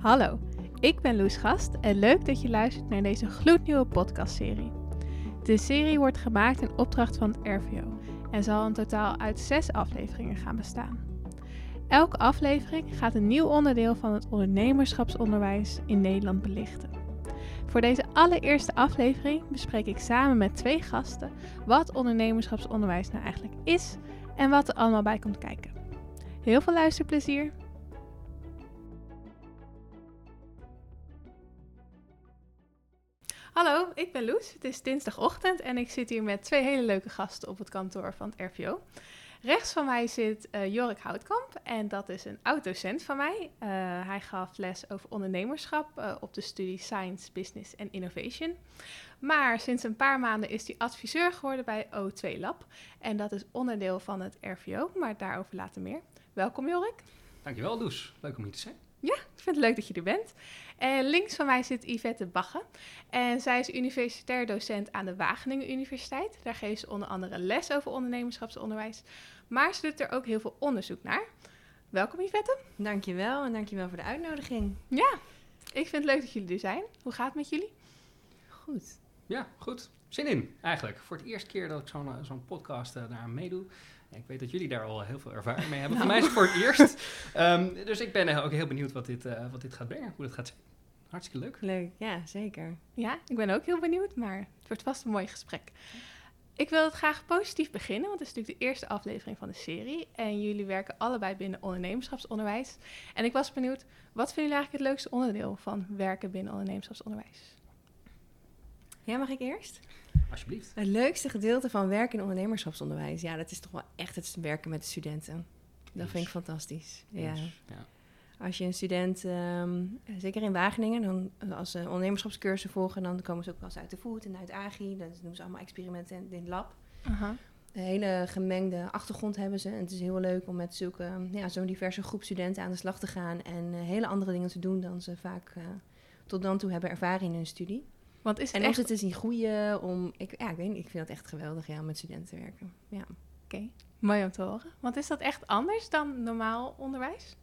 Hallo, ik ben Loes Gast en leuk dat je luistert naar deze gloednieuwe podcastserie. De serie wordt gemaakt in opdracht van RVO en zal in totaal uit zes afleveringen gaan bestaan. Elke aflevering gaat een nieuw onderdeel van het ondernemerschapsonderwijs in Nederland belichten. Voor deze allereerste aflevering bespreek ik samen met twee gasten wat ondernemerschapsonderwijs nou eigenlijk is en wat er allemaal bij komt kijken. Heel veel luisterplezier! Hallo, ik ben Loes. Het is dinsdagochtend en ik zit hier met twee hele leuke gasten op het kantoor van het RVO. Rechts van mij zit uh, Jorik Houtkamp en dat is een oud-docent van mij. Uh, hij gaf les over ondernemerschap uh, op de studie Science, Business en Innovation. Maar sinds een paar maanden is hij adviseur geworden bij O2 Lab. En dat is onderdeel van het RVO, maar daarover later meer. Welkom Jorik. Dankjewel Loes, leuk om hier te zijn. Ja, ik vind het leuk dat je er bent. En links van mij zit Yvette Bagge. En zij is universitair docent aan de Wageningen Universiteit. Daar geeft ze onder andere les over ondernemerschapsonderwijs. Maar ze doet er ook heel veel onderzoek naar. Welkom Yvette. Dankjewel en dankjewel voor de uitnodiging. Ja, ik vind het leuk dat jullie er zijn. Hoe gaat het met jullie? Goed. Ja, goed. Zin in, eigenlijk. Voor het eerste keer dat ik zo'n zo'n podcast uh, daar meedoe. Ik weet dat jullie daar al heel veel ervaring mee hebben. Nou. Voor mij is het voor het eerst. Um, dus ik ben ook heel benieuwd wat dit, uh, wat dit gaat brengen, hoe het gaat zijn. Hartstikke leuk. Leuk, ja, zeker. Ja, ik ben ook heel benieuwd, maar het wordt vast een mooi gesprek. Ik wil het graag positief beginnen, want het is natuurlijk de eerste aflevering van de serie. En jullie werken allebei binnen ondernemerschapsonderwijs. En ik was benieuwd, wat vinden jullie eigenlijk het leukste onderdeel van werken binnen ondernemerschapsonderwijs? Ja, mag ik eerst? Alsjeblieft. Het leukste gedeelte van werken in ondernemerschapsonderwijs, ja, dat is toch wel echt het werken met de studenten. Dat vind ik fantastisch. Ja. ja. Als je een student, um, zeker in Wageningen, dan, als ze ondernemerschapscursussen volgen, dan komen ze ook wel eens uit de voet en uit AGI. Dan doen ze allemaal experimenten in het lab. Uh -huh. Een hele gemengde achtergrond hebben ze. En het is heel leuk om met zulke, ja, zo'n diverse groep studenten aan de slag te gaan en uh, hele andere dingen te doen dan ze vaak uh, tot dan toe hebben ervaren in hun studie. Want is het en echt... ze te zien groeien, om, ik, ja, ik weet niet, ik vind het echt geweldig ja, om met studenten te werken. Ja. Oké, okay. mooi om te horen. Want is dat echt anders dan normaal onderwijs?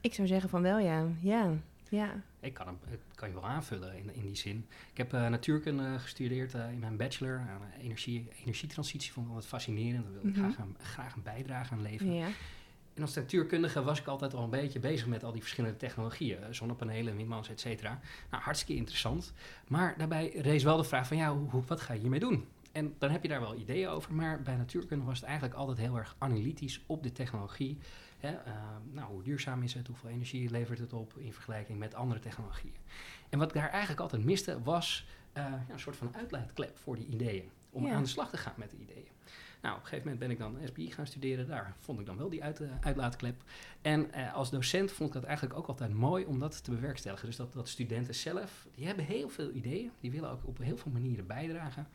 Ik zou zeggen van wel, ja. Ja, ja. Ik kan, hem, ik kan je wel aanvullen in, in die zin. Ik heb uh, natuurkunde gestudeerd uh, in mijn bachelor. Uh, energie, energietransitie vond ik altijd fascinerend. Daar wilde ik mm -hmm. graag, een, graag een bijdrage aan leveren. Ja. En als natuurkundige was ik altijd al een beetje bezig met al die verschillende technologieën. Zonnepanelen, windmolens, et cetera. Nou, hartstikke interessant. Maar daarbij rees wel de vraag van, ja, hoe, wat ga je hiermee doen? En dan heb je daar wel ideeën over. Maar bij natuurkunde was het eigenlijk altijd heel erg analytisch op de technologie. Hè, uh, nou, hoe duurzaam is het? Hoeveel energie levert het op in vergelijking met andere technologieën? En wat ik daar eigenlijk altijd miste, was uh, ja, een soort van uitlaatklep voor die ideeën. Om ja. aan de slag te gaan met de ideeën. Nou, op een gegeven moment ben ik dan SBI gaan studeren. Daar vond ik dan wel die uh, uitlaatklep. En uh, als docent vond ik dat eigenlijk ook altijd mooi om dat te bewerkstelligen. Dus dat, dat studenten zelf, die hebben heel veel ideeën. Die willen ook op heel veel manieren bijdragen.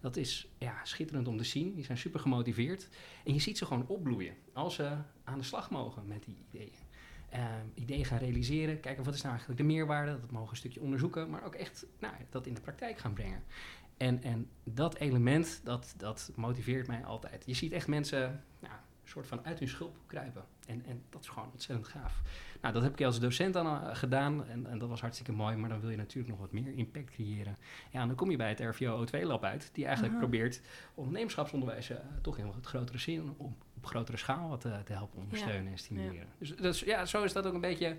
Dat is ja, schitterend om te zien. Die zijn super gemotiveerd. En je ziet ze gewoon opbloeien als ze aan de slag mogen met die ideeën. Uh, ideeën gaan realiseren, kijken wat is nou eigenlijk de meerwaarde, dat mogen een stukje onderzoeken, maar ook echt nou, dat in de praktijk gaan brengen. En, en dat element, dat, dat motiveert mij altijd. Je ziet echt mensen nou, soort van uit hun schulp kruipen. En, en dat is gewoon ontzettend gaaf. Nou, dat heb ik als docent dan uh, gedaan en, en, dat was hartstikke mooi. Maar dan wil je natuurlijk nog wat meer impact creëren. Ja, en dan kom je bij het RVO O2-lab uit, die eigenlijk Aha. probeert ondernemerschapsonderwijs uh, toch in wat grotere zin op, op grotere schaal wat uh, te helpen ondersteunen ja. en stimuleren. Ja. Dus dat is, ja, zo is dat ook een beetje.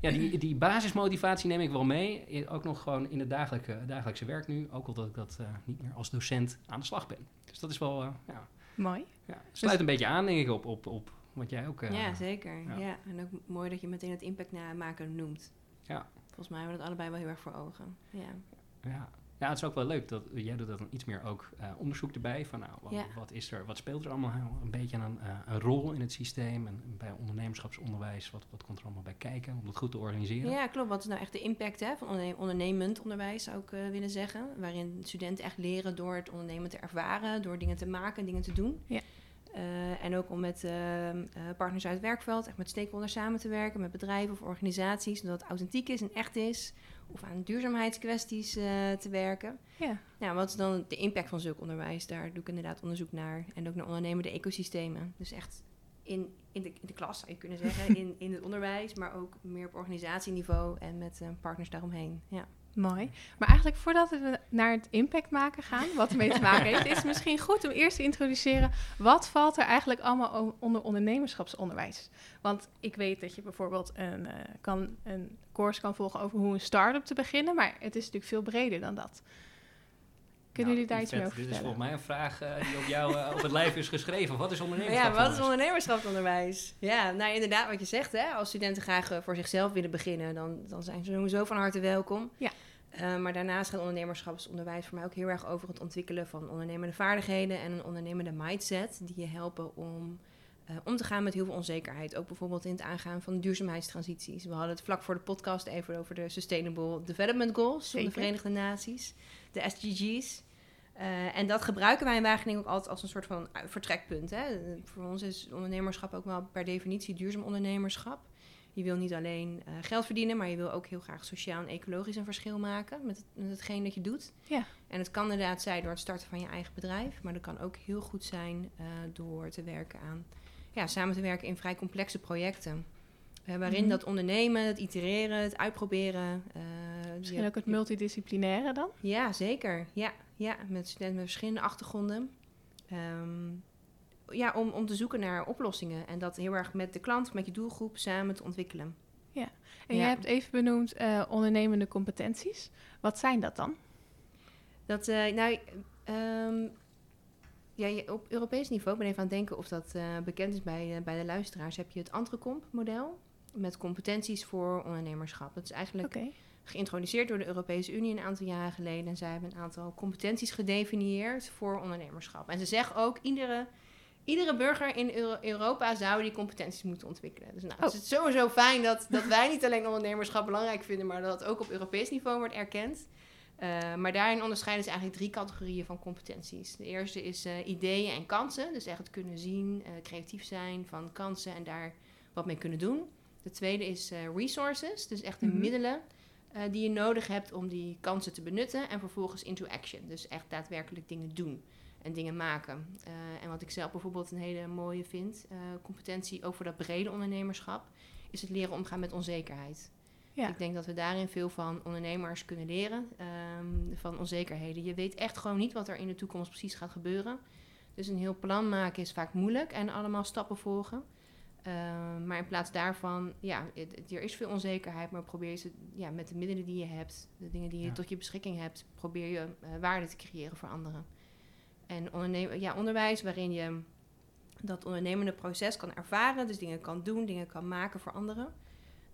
Ja, die, die basismotivatie neem ik wel mee. Ook nog gewoon in het dagelijke, dagelijkse werk nu. Ook al dat ik dat niet meer als docent aan de slag ben. Dus dat is wel. ja, Mooi. Ja, sluit een beetje aan, denk ik, op, op, op wat jij ook... Uh, ja, zeker. Ja. ja. En ook mooi dat je meteen het impact maken noemt. Ja. Volgens mij hebben we dat allebei wel heel erg voor ogen. Ja. Ja. Ja, het is ook wel leuk dat jij doet dat dan iets meer ook uh, onderzoek erbij van nou, wat, ja. wat, is er, wat speelt er allemaal een beetje aan uh, een rol in het systeem en bij ondernemerschapsonderwijs, wat, wat komt er allemaal bij kijken om dat goed te organiseren? Ja, klopt. Wat is nou echt de impact hè, van ondernemend onderwijs zou ik uh, willen zeggen, waarin studenten echt leren door het ondernemen te ervaren, door dingen te maken, dingen te doen. Ja. Uh, en ook om met uh, partners uit het werkveld, echt met stakeholders samen te werken, met bedrijven of organisaties, zodat het authentiek is en echt is. Of aan duurzaamheidskwesties te werken. Ja. Nou, wat is dan de impact van zulk onderwijs? Daar doe ik inderdaad onderzoek naar. En ook naar ondernemende ecosystemen. Dus echt in, in, de, in de klas, zou je kunnen zeggen, in, in het onderwijs, maar ook meer op organisatieniveau en met uh, partners daaromheen. Ja. Mooi. Maar eigenlijk voordat we naar het impact maken gaan, wat ermee te maken heeft, is het misschien goed om eerst te introduceren wat valt er eigenlijk allemaal onder ondernemerschapsonderwijs. Want ik weet dat je bijvoorbeeld een, uh, kan, een course kan volgen over hoe een start-up te beginnen, maar het is natuurlijk veel breder dan dat. Kunnen nou, jullie daar iets meer over Dit is volgens mij een vraag uh, die op jou uh, op het lijf is geschreven. Wat is ondernemerschap? Ja, wat is ondernemerschapsonderwijs? Ja, nou inderdaad wat je zegt. Hè? Als studenten graag uh, voor zichzelf willen beginnen, dan, dan zijn ze sowieso van harte welkom. Ja. maar daarnaast gaat ondernemerschapsonderwijs voor mij ook heel erg over het ontwikkelen van ondernemende vaardigheden en een ondernemende mindset die je helpen om om te gaan met heel veel onzekerheid. Ook bijvoorbeeld in het aangaan van duurzaamheidstransities. We hadden het vlak voor de podcast even over de Sustainable Development Goals van de Verenigde Naties de SDG's. Uh, en dat gebruiken wij in Wageningen ook altijd als een soort van vertrekpunt. Hè. Voor ons is ondernemerschap ook wel per definitie duurzaam ondernemerschap. Je wil niet alleen uh, geld verdienen, maar je wil ook heel graag sociaal en ecologisch een verschil maken met, het, met hetgeen dat je doet. Ja. En het kan inderdaad zijn door het starten van je eigen bedrijf, maar dat kan ook heel goed zijn uh, door te werken aan, ja, samen te werken in vrij complexe projecten. Waarin mm -hmm. dat ondernemen, het itereren, het uitproberen. Misschien ook het multidisciplinaire dan? Ja, zeker. Ja, ja met studenten met verschillende achtergronden. Um, ja, om, om te zoeken naar oplossingen. En dat heel erg met de klant, met je doelgroep samen te ontwikkelen. Ja, en ja. je hebt even benoemd uh, ondernemende competenties. Wat zijn dat dan? Dat, nou, um, ja, op Europees niveau, ik ben even aan het denken of dat bekend is bij, bij de luisteraars, heb je het Antrecomp-model met competenties voor ondernemerschap. Dat is eigenlijk geïntroduceerd door de Europese Unie een aantal jaren geleden. En zij hebben een aantal competenties gedefinieerd voor ondernemerschap. En ze zeggen ook, iedere, iedere burger in Europa zou die competenties moeten ontwikkelen. Dus nou, het is oh. sowieso fijn dat, dat wij niet alleen ondernemerschap belangrijk vinden, maar dat het ook op Europees niveau wordt erkend. Uh, maar daarin onderscheiden ze eigenlijk drie categorieën van competenties. De eerste is uh, ideeën en kansen. Dus echt het kunnen zien, uh, creatief zijn van kansen en daar wat mee kunnen doen. De tweede is resources, dus echt de mm -hmm. middelen uh, die je nodig hebt om die kansen te benutten. En vervolgens into action, dus echt daadwerkelijk dingen doen en dingen maken. Uh, en wat ik zelf bijvoorbeeld een hele mooie vind, competentie ook voor dat brede ondernemerschap, is het leren omgaan met onzekerheid. Ja. Ik denk dat we daarin veel van ondernemers kunnen leren, um, van onzekerheden. Je weet echt gewoon niet wat er in de toekomst precies gaat gebeuren. Dus een heel plan maken is vaak moeilijk en allemaal stappen volgen. Uh, maar in plaats daarvan, ja, het, er is veel onzekerheid, maar probeer je ja, met de middelen die je hebt, de dingen die je ja. tot je beschikking hebt, probeer je uh, waarde te creëren voor anderen. En ondernemen, ja, onderwijs waarin je dat ondernemende proces kan ervaren, dus dingen kan doen, dingen kan maken voor anderen.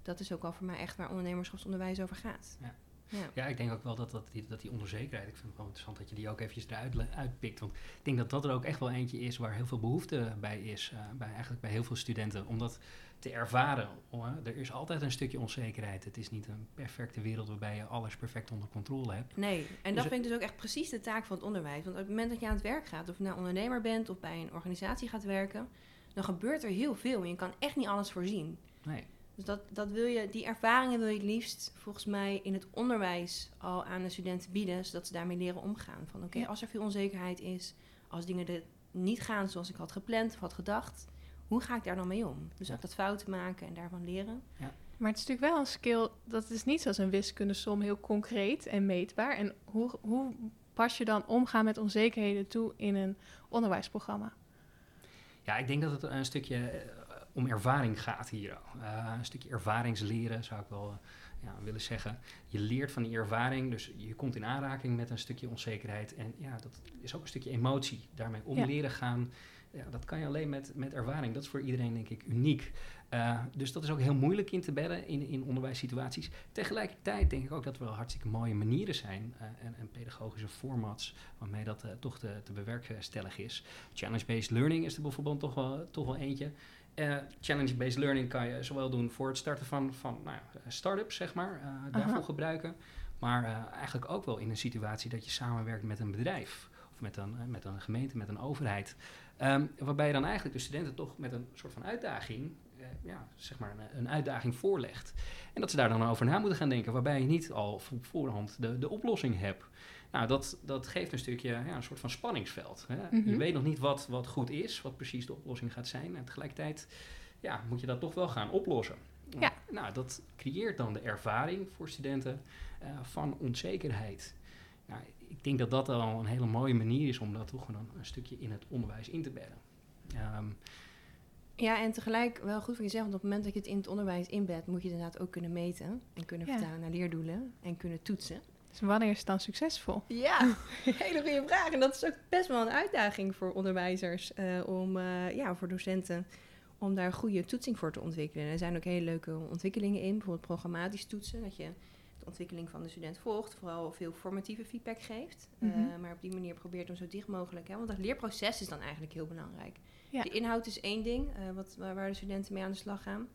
Dat is ook al voor mij echt waar ondernemerschapsonderwijs over gaat. Ja. Ja. ja, ik denk ook wel dat, dat, die, dat die onzekerheid, ik vind het wel interessant dat je die ook eventjes eruit uitpikt. Want ik denk dat dat er ook echt wel eentje is waar heel veel behoefte bij is, uh, bij, eigenlijk bij heel veel studenten. Om dat te ervaren. Uh, er is altijd een stukje onzekerheid. Het is niet een perfecte wereld waarbij je alles perfect onder controle hebt. Nee, en dat dus vind ik dus ook echt precies de taak van het onderwijs. Want op het moment dat je aan het werk gaat, of je nou ondernemer bent of bij een organisatie gaat werken, dan gebeurt er heel veel en je kan echt niet alles voorzien. Nee. Dus dat, dat wil je, die ervaringen wil je het liefst volgens mij in het onderwijs al aan de studenten bieden, zodat ze daarmee leren omgaan. Van oké, okay, als er veel onzekerheid is, als dingen er niet gaan zoals ik had gepland of had gedacht, hoe ga ik daar dan mee om? Dus ja. ook dat fouten maken en daarvan leren. Ja. Maar het is natuurlijk wel een skill, dat is niet zoals een wiskundesom heel concreet en meetbaar. En hoe, hoe pas je dan omgaan met onzekerheden toe in een onderwijsprogramma? Ja, ik denk dat het een stukje om ervaring gaat hier. Uh, een stukje ervaringsleren zou ik wel ja, willen zeggen. Je leert van die ervaring, dus je komt in aanraking met een stukje onzekerheid. En ja, dat is ook een stukje emotie. Daarmee om ja. leren gaan, ja, dat kan je alleen met, met ervaring. Dat is voor iedereen denk ik uniek. Uh, dus dat is ook heel moeilijk in te bedden in, in onderwijssituaties. Tegelijkertijd denk ik ook dat er wel hartstikke mooie manieren zijn uh, en, en, pedagogische formats waarmee dat uh, toch te, te bewerkstelligen is. Challenge-based learning is er bijvoorbeeld toch wel, toch wel eentje. Uh, Challenge-based learning kan je zowel doen voor het starten van, van nou, start-ups, zeg maar, uh, daarvoor Aha. gebruiken. Maar uh, eigenlijk ook wel in een situatie dat je samenwerkt met een bedrijf. Of met een, met een gemeente, met een overheid. Um, waarbij je dan eigenlijk de studenten toch met een soort van uitdaging, ja, zeg maar een, een, uitdaging voorlegt. En dat ze daar dan over na moeten gaan denken. Waarbij je niet al op voorhand de, de oplossing hebt. Nou, dat, dat geeft een stukje ja, een soort van spanningsveld. Hè? Je mhm. weet nog niet wat, wat goed is, wat precies de oplossing gaat zijn. En tegelijkertijd ja, moet je dat toch wel gaan oplossen. Ja. Nou, dat creëert dan de ervaring voor studenten uh, van onzekerheid. Nou, ik denk dat dat al een hele mooie manier is om dat toch dan een stukje in het onderwijs in te bedden. Um, ja, en tegelijk wel goed voor je zeggen, want op het moment dat je het in het onderwijs inbedt, moet je inderdaad ook kunnen meten en kunnen vertalen naar leerdoelen en kunnen toetsen. Dus wanneer is het dan succesvol? Ja, hele goede vraag. En dat is ook best wel een uitdaging voor onderwijzers, uh, om, uh, ja, voor docenten, om daar goede toetsing voor te ontwikkelen. er zijn ook hele leuke ontwikkelingen in, bijvoorbeeld programmatisch toetsen, dat je de ontwikkeling van de student volgt, vooral veel formatieve feedback geeft. Mm maar op die manier probeert om zo dicht mogelijk, hè, want het leerproces is dan eigenlijk heel belangrijk. De inhoud is één ding, wat, waar de studenten mee aan de slag gaan.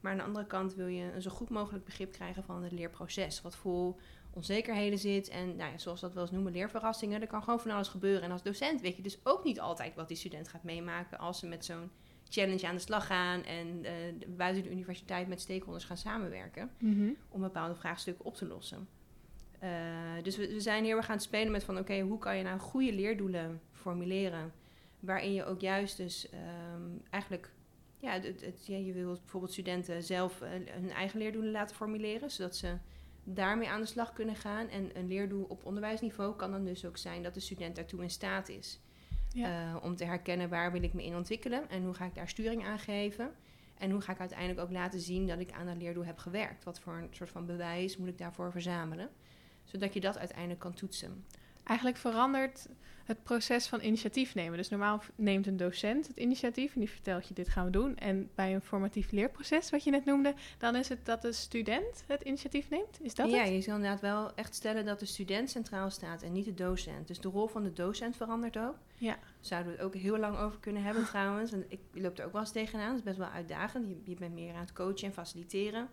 Maar aan de andere kant wil je een zo goed mogelijk begrip krijgen van het leerproces. Wat vol onzekerheden zit en nou ja, zoals dat wel eens noemen, leerverrassingen. Er kan gewoon van alles gebeuren. En als docent weet je dus ook niet altijd wat die student gaat meemaken als ze met zo'n challenge aan de slag gaan en uh, buiten de universiteit met stakeholders gaan samenwerken mhm. om bepaalde vraagstukken op te lossen. Uh, dus we, we, zijn heel erg aan het spelen met van oké, hoe kan je nou goede leerdoelen formuleren Waarin je ook juist dus ehm, eigenlijk, ja, het, het, ja, je wilt bijvoorbeeld studenten zelf uh, hun eigen leerdoelen laten formuleren, zodat ze daarmee aan de slag kunnen gaan. En een leerdoel op onderwijsniveau kan dan dus ook zijn dat de student daartoe in staat is. Ja. Uh, om te herkennen waar wil ik me in ontwikkelen en hoe ga ik daar sturing aan geven. En hoe ga ik uiteindelijk ook laten zien dat ik aan dat leerdoel heb gewerkt? Wat voor een soort van bewijs moet ik daarvoor verzamelen? Zodat je dat uiteindelijk kan toetsen. Eigenlijk verandert het proces van initiatief nemen. Dus normaal neemt een docent het initiatief en die vertelt je dit gaan we doen. En bij een formatief leerproces, wat je net noemde, dan is het dat de student het initiatief neemt. Is dat ja, het? je zal inderdaad wel echt stellen dat de student centraal staat en niet de docent. Dus de rol van de docent verandert ook. Ja. Zouden we het ook heel lang over kunnen hebben trouwens. En ik loop er ook wel eens tegenaan. Dat is best wel uitdagend. Je, je bent meer aan het coachen en faciliteren.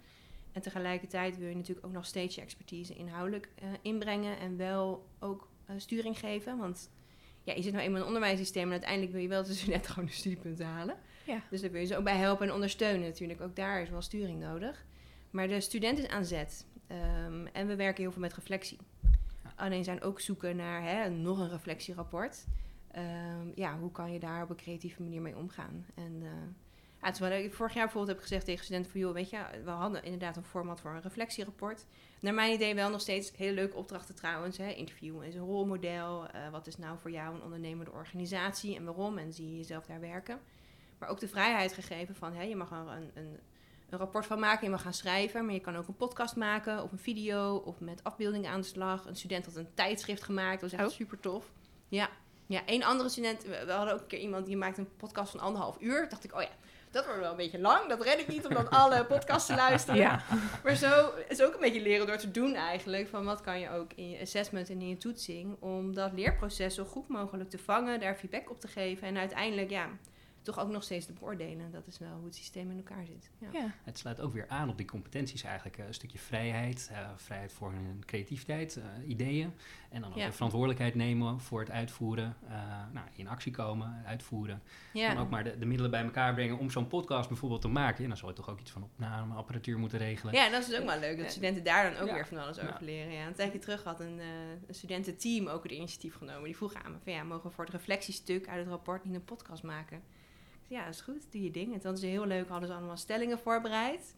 En tegelijkertijd wil je natuurlijk ook nog steeds je expertise inhoudelijk uh, inbrengen en wel ook uh, sturing geven. Want ja, je zit nou eenmaal in een onderwijssysteem en uiteindelijk wil je wel de studenten gewoon de studiepunten halen. Ja. Dus daar wil je ze ook bij helpen en ondersteunen natuurlijk. Ook daar is wel sturing nodig. Maar de student is aan zet. Um, en we werken heel veel met reflectie. Alleen zijn ook zoeken naar hè, nog een reflectierapport. Um, ja, hoe kan je daar op een creatieve manier mee omgaan? En uh, ja, het is wel, ik vorig jaar bijvoorbeeld heb gezegd tegen studenten van... joh, weet je, we hadden inderdaad een format voor een reflectierapport naar mijn idee wel nog steeds hele leuke opdrachten trouwens. Hè. Interview is een rolmodel. Uh, wat is nou voor jou een ondernemende organisatie en waarom? En zie je jezelf daar werken. Maar ook de vrijheid gegeven van hè, je mag er een, een, een rapport van maken, je mag gaan schrijven. Maar je kan ook een podcast maken of een video of met afbeeldingen aan de slag. Een student had een tijdschrift gemaakt, dat was echt oh. super tof. Ja, ja, één andere student, we hadden ook een keer iemand die maakte een podcast van anderhalf uur. dacht ik, oh ja, dat wordt wel een beetje lang. Dat red ik niet om dan alle podcasts te luisteren. Ja. Maar zo is ook een beetje leren door te doen eigenlijk. Van wat kan je ook in je assessment en in je toetsing. Om dat leerproces zo goed mogelijk te vangen. Daar feedback op te geven. En uiteindelijk ja, toch ook nog steeds te beoordelen. Dat is wel hoe het systeem in elkaar zit. Ja. Het sluit ook weer aan op die competenties eigenlijk. Eh, een stukje vrijheid, uh, vrijheid voor hun creativiteit, uh, ideeën. En dan ook de verantwoordelijkheid nemen voor het uitvoeren. nou, in actie komen, uitvoeren. En ook maar de, de, middelen bij elkaar brengen om zo'n podcast bijvoorbeeld te maken. En dan zou je toch ook iets van opnameapparatuur moeten regelen. Ja, dat is dus ook wel leuk. Dat studenten daar dan ook weer van alles over leren. Ja, een tijdje terug had een, een studententeam ook het initiatief genomen. Die vroeg aan me van ja, mogen we voor het reflectiestuk uit het rapport niet een podcast maken? Ja, is goed, doe je ding. En dan is het heel leuk, hadden ze allemaal stellingen voorbereid.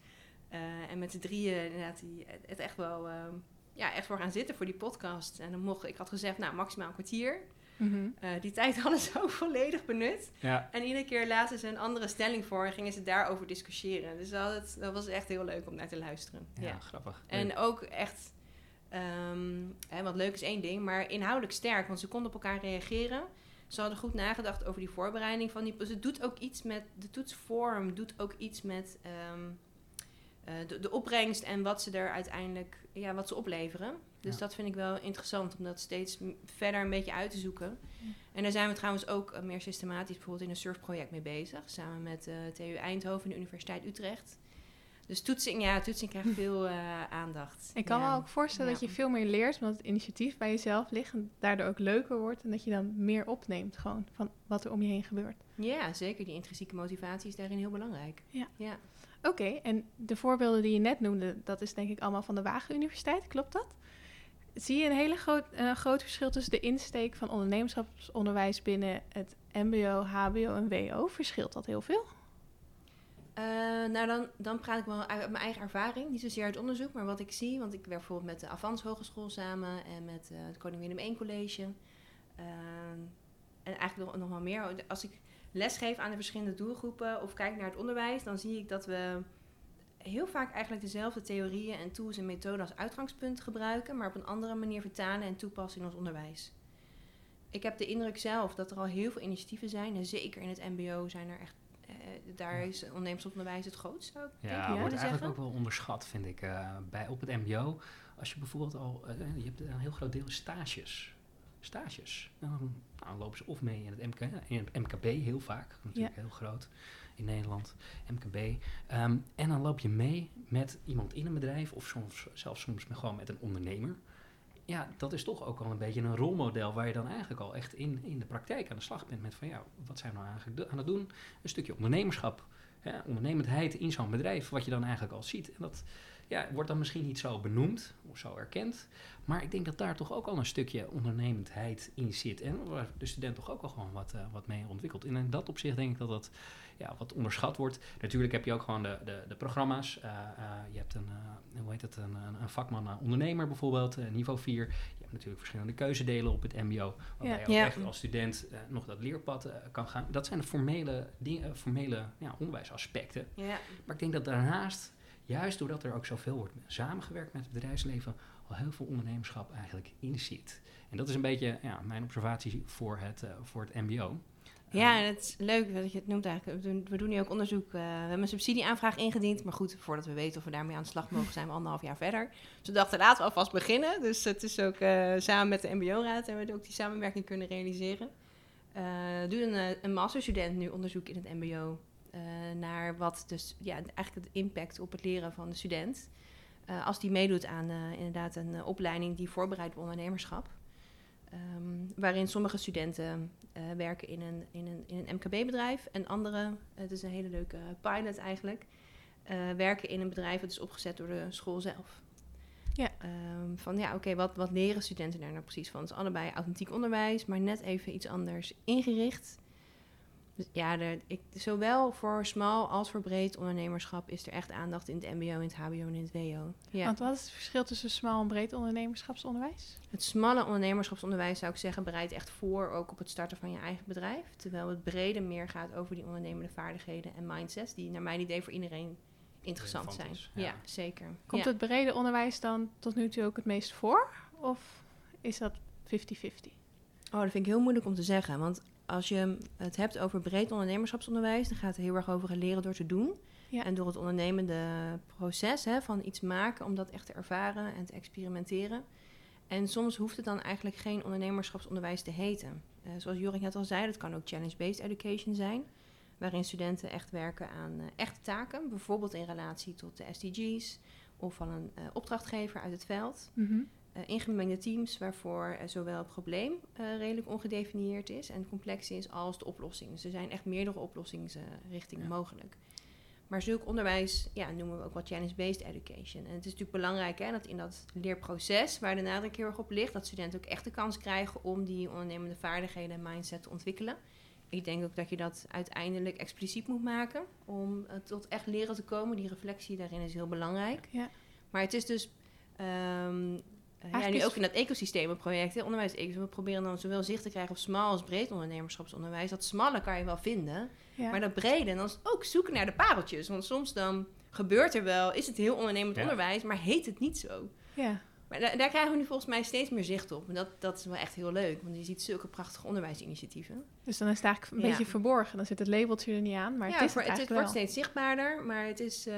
Uh, en met de drieën inderdaad die het echt wel uh, ja, echt voor gaan zitten voor die podcast. En dan mocht ik had gezegd, nou, maximaal een kwartier. Mm -hmm. uh, die tijd hadden ze ook volledig benut. Ja. En iedere keer lazen ze een andere stelling voor en gingen ze daarover discussiëren. Dus dat, het, dat was echt heel leuk om naar te luisteren. Ja, ja. grappig. En ook echt, um, hè, want leuk is één ding, maar inhoudelijk sterk. Want ze konden op elkaar reageren ze hadden goed nagedacht over die voorbereiding van die. Dus het doet ook iets met de toetsvorm, doet ook iets met ehm, eh, de, de, opbrengst en wat ze er uiteindelijk, ja, wat ze opleveren. Dus dat vind ik wel interessant om dat steeds verder een beetje uit te zoeken. En daar zijn we trouwens ook eh, meer systematisch bijvoorbeeld in een surfproject mee bezig, samen met uh, TU Eindhoven en de Universiteit Utrecht. Dus toetsing, ja, toetsing krijgt veel uh, aandacht. Ik kan me ook voorstellen dat je veel meer leert, omdat het initiatief bij jezelf ligt en daardoor ook leuker wordt en dat je dan meer opneemt gewoon van wat er om je heen gebeurt. Ja, zeker. Die intrinsieke motivatie is daarin heel belangrijk. Ja. ja. Oké, en de voorbeelden die je net noemde, dat is denk ik allemaal van de Wagen Universiteit, klopt dat? zie je een hele groot, uh, groot verschil tussen de insteek van ondernemerschapsonderwijs binnen het MBO, HBO en WO? Verschilt dat heel veel? Uh, nou, dan, dan praat ik wel uit mijn eigen ervaring, niet zozeer uit onderzoek, maar wat ik zie. Want ik werk bijvoorbeeld met de Avans Hogeschool samen en met uh, het Koning Willem I College. Uh, en eigenlijk nog, nog wel meer. Als ik lesgeef aan de verschillende doelgroepen of kijk naar het onderwijs, dan zie ik dat we heel vaak eigenlijk dezelfde theorieën en tools en methoden als uitgangspunt gebruiken, maar op een andere manier vertalen en toepassen in ons onderwijs. Ik heb de indruk zelf dat er al heel veel initiatieven zijn. En zeker in het MBO zijn er echt. Eh, daar is ondernemersonderwijs het grootst, zou ik ja, denken. Ja, wordt eigenlijk ook wel onderschat, vind ik. Uh, bij, op het MBO, als je bijvoorbeeld al. Uh, je hebt een heel groot deel stages. Stages. Dan, nou, lopen ze of mee in het, MK, in het MKB, heel vaak. Natuurlijk heel groot in Nederland, MKB. Um, en dan loop je mee met iemand in een bedrijf of soms, zelfs soms gewoon met een ondernemer. Ja, dat is toch ook al een beetje een rolmodel waar je dan eigenlijk al echt in, in de praktijk aan de slag bent met van ja, wat zijn we nou eigenlijk aan het doen? Een stukje ondernemerschap, ja, ondernemendheid in zo'n bedrijf, wat je dan eigenlijk al ziet. En dat ja, wordt dan misschien niet zo benoemd of zo erkend. Maar ik denk dat daar toch ook al een stukje ondernemendheid in zit. En waar de student toch ook al gewoon wat, uh, wat mee ontwikkelt. En in dat opzicht denk ik dat dat ja, wat onderschat wordt. Natuurlijk heb je ook gewoon de, de, de programma's. Uh, uh, je hebt een, hoe heet het, een, een vakman ondernemer bijvoorbeeld, niveau 4. Je hebt natuurlijk verschillende keuzedelen op het mbo. Waarbij je ook echt als student nog dat leerpad kan gaan. Dat zijn de formele, dingen, formele ja, onderwijsaspecten. Maar ik denk dat daarnaast juist doordat er ook zoveel wordt samengewerkt met het bedrijfsleven, al heel veel ondernemerschap eigenlijk in zit. En dat is een beetje ja, mijn observatie voor het, uh, voor het MBO. Ja, en het is leuk dat je het noemt eigenlijk. We doen, we doen nu ook onderzoek. Uh, we hebben een subsidieaanvraag ingediend. Maar goed, voordat we weten of we daarmee aan de slag mogen, zijn we anderhalf jaar verder. Dus we dachten, laten we alvast beginnen. Dus het is ook uh, samen met de MBO-raad en we ook die samenwerking kunnen realiseren. Uh, doet een, een masterstudent nu onderzoek in het MBO naar wat dus ja, eigenlijk de impact op het leren van de student. Als die meedoet aan inderdaad een opleiding die voorbereidt op ondernemerschap. Um, waarin sommige studenten werken in een, in een, in een MKB-bedrijf en anderen, het is een hele leuke pilot eigenlijk, werken in een bedrijf dat is opgezet door de school zelf. Ja. Um, van ja, oké, wat, wat leren studenten daar nou precies van? Het is allebei authentiek onderwijs, maar net even iets anders ingericht. Ja, ik, zowel voor smal als voor breed ondernemerschap is er echt aandacht in het MBO, in het HBO en in het WO. Ja. Want wat is het verschil tussen smal en breed ondernemerschapsonderwijs? Het smalle ondernemerschapsonderwijs zou ik zeggen bereidt echt voor ook op het starten van je eigen bedrijf. Terwijl het brede meer gaat over die ondernemende vaardigheden en mindsets die naar mijn idee voor iedereen interessant zijn. ja. zeker. Komt het brede onderwijs dan tot nu toe ook het meest voor? Of is dat 50-50? Oh, dat vind ik heel moeilijk om te zeggen. Want als je het hebt over breed ondernemerschapsonderwijs, dan gaat het heel erg over leren door te doen. En door het ondernemende proces hè, van iets maken om dat echt te ervaren en te experimenteren. En soms hoeft het dan eigenlijk geen ondernemerschapsonderwijs te heten. Uh, zoals Jorik net al zei, dat kan ook challenge-based education zijn. Waarin studenten echt werken aan uh, echte taken. Bijvoorbeeld in relatie tot de SDG's of van een uh, opdrachtgever uit het veld. Mm ingemengde teams waarvoor uh, zowel het probleem uh, redelijk ongedefinieerd is en complex is als de oplossing. Dus er zijn echt meerdere oplossingsrichtingen ja. mogelijk. Maar zulk onderwijs ja, noemen we ook wel challenge-based education. En het is natuurlijk belangrijk hè, dat in dat leerproces, waar de nadruk heel erg op ligt, dat studenten ook echt de kans krijgen om die ondernemende vaardigheden en mindset te ontwikkelen. Ik denk ook dat je dat uiteindelijk expliciet moet maken om tot echt leren te komen. Die reflectie daarin is heel belangrijk. Ja. Maar het is dus um, uh, ja, nu ook in dat ecosystemenproject, hè, onderwijs we proberen dan zowel zicht te krijgen op smal als breed ondernemerschapsonderwijs. Dat smalle kan je wel vinden, maar dat brede, dan is ook zoeken naar de pareltjes. Want soms dan gebeurt er wel, is het heel ondernemend onderwijs, maar heet het niet zo. Ja. Maar daar krijgen we nu volgens mij steeds meer zicht op. En dat, dat is wel echt heel leuk, want je ziet zulke prachtige onderwijsinitiatieven. Dus dan is het eigenlijk een beetje verborgen. Dan zit het labeltje er niet aan, maar het is het, het, wordt steeds zichtbaarder, maar het is uh,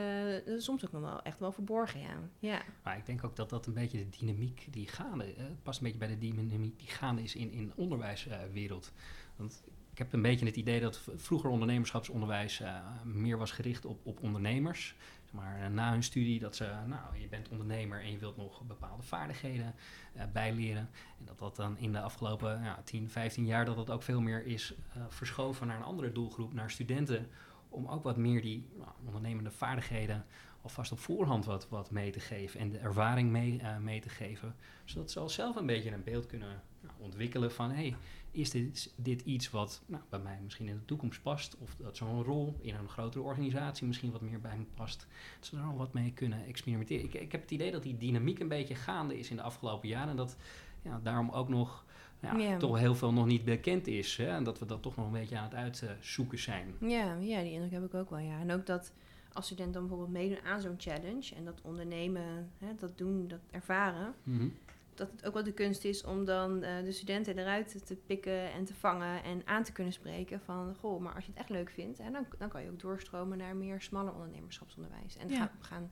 soms ook nog wel echt wel verborgen, ja. ja. Maar ik denk ook dat dat een beetje de dynamiek die gaande, uh, past een beetje bij de dynamiek die gaande is in, in de onderwijswereld. Want ik heb een beetje het idee dat vroeger ondernemerschapsonderwijs uh, meer was gericht op, op ondernemers maar eh, na hun studie dat ze, nou, je bent ondernemer en je wilt nog bepaalde vaardigheden uh, bijleren. En dat dat dan in de afgelopen ja, 10, 15 jaar dat dat ook veel meer is uh, verschoven naar een andere doelgroep, naar studenten. Om ook wat meer die nou, ondernemende vaardigheden alvast op voorhand wat, wat mee te geven en de ervaring mee, uh, mee te geven. Zodat ze al zelf een beetje een beeld kunnen nou, ontwikkelen van hey, is dit, dit iets wat nou, bij mij misschien in de toekomst past? Of dat zo'n rol in een grotere organisatie misschien wat meer bij me past. Dat ze er al wat mee kunnen experimenteren. Ik, ik heb het idee dat die dynamiek een beetje gaande is in de afgelopen jaren. En dat ja, daarom ook nog ja, toch heel veel nog niet bekend is. Hè? En dat we dat toch nog een beetje aan het uitzoeken zijn. Ja, ja, die indruk heb ik ook wel. Ja. En ook dat als studenten dan bijvoorbeeld meedoen aan zo'n challenge en dat ondernemen, hè, dat doen, dat ervaren, mhm. dat het ook wel de kunst is om dan uh, de studenten eruit te pikken en te vangen en aan te kunnen spreken van, goh, maar als je het echt leuk vindt, hè, dan, dan kan je ook doorstromen naar meer smalle ondernemerschapsonderwijs. En ja. gaan,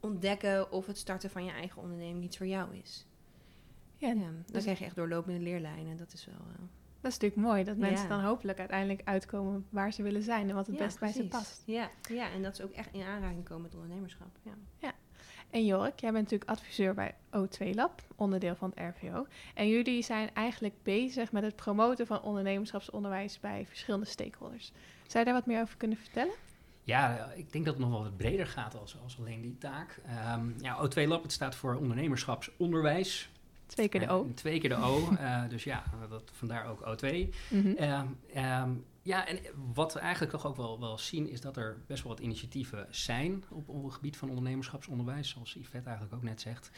ontdekken of het starten van je eigen onderneming iets voor jou is. Ja, ja dan dus krijg je echt doorlopende leerlijnen. Dat is wel. Uh, dat is natuurlijk mooi, dat mensen dan hopelijk uiteindelijk uitkomen waar ze willen zijn en wat het best bij ze past. Ja. ja, en dat ze ook echt in aanraking komen met ondernemerschap. Ja. ja. En Jork, jij bent natuurlijk adviseur bij O2 Lab, onderdeel van het RVO. En jullie zijn eigenlijk bezig met het promoten van ondernemerschapsonderwijs bij verschillende stakeholders. Zou je daar wat meer over kunnen vertellen? Ja, ik denk dat het nog wel wat breder gaat als, als alleen die taak. Um, ja, O2 Lab, het staat voor ondernemerschapsonderwijs. Twee keer de O. twee keer de O. uh, dus ja, dat, vandaar ook O2. Mm -hmm. ja, en wat we eigenlijk toch ook wel, wel zien is dat er best wel wat initiatieven zijn op, op het gebied van ondernemerschapsonderwijs, zoals Yvette eigenlijk ook net zegt.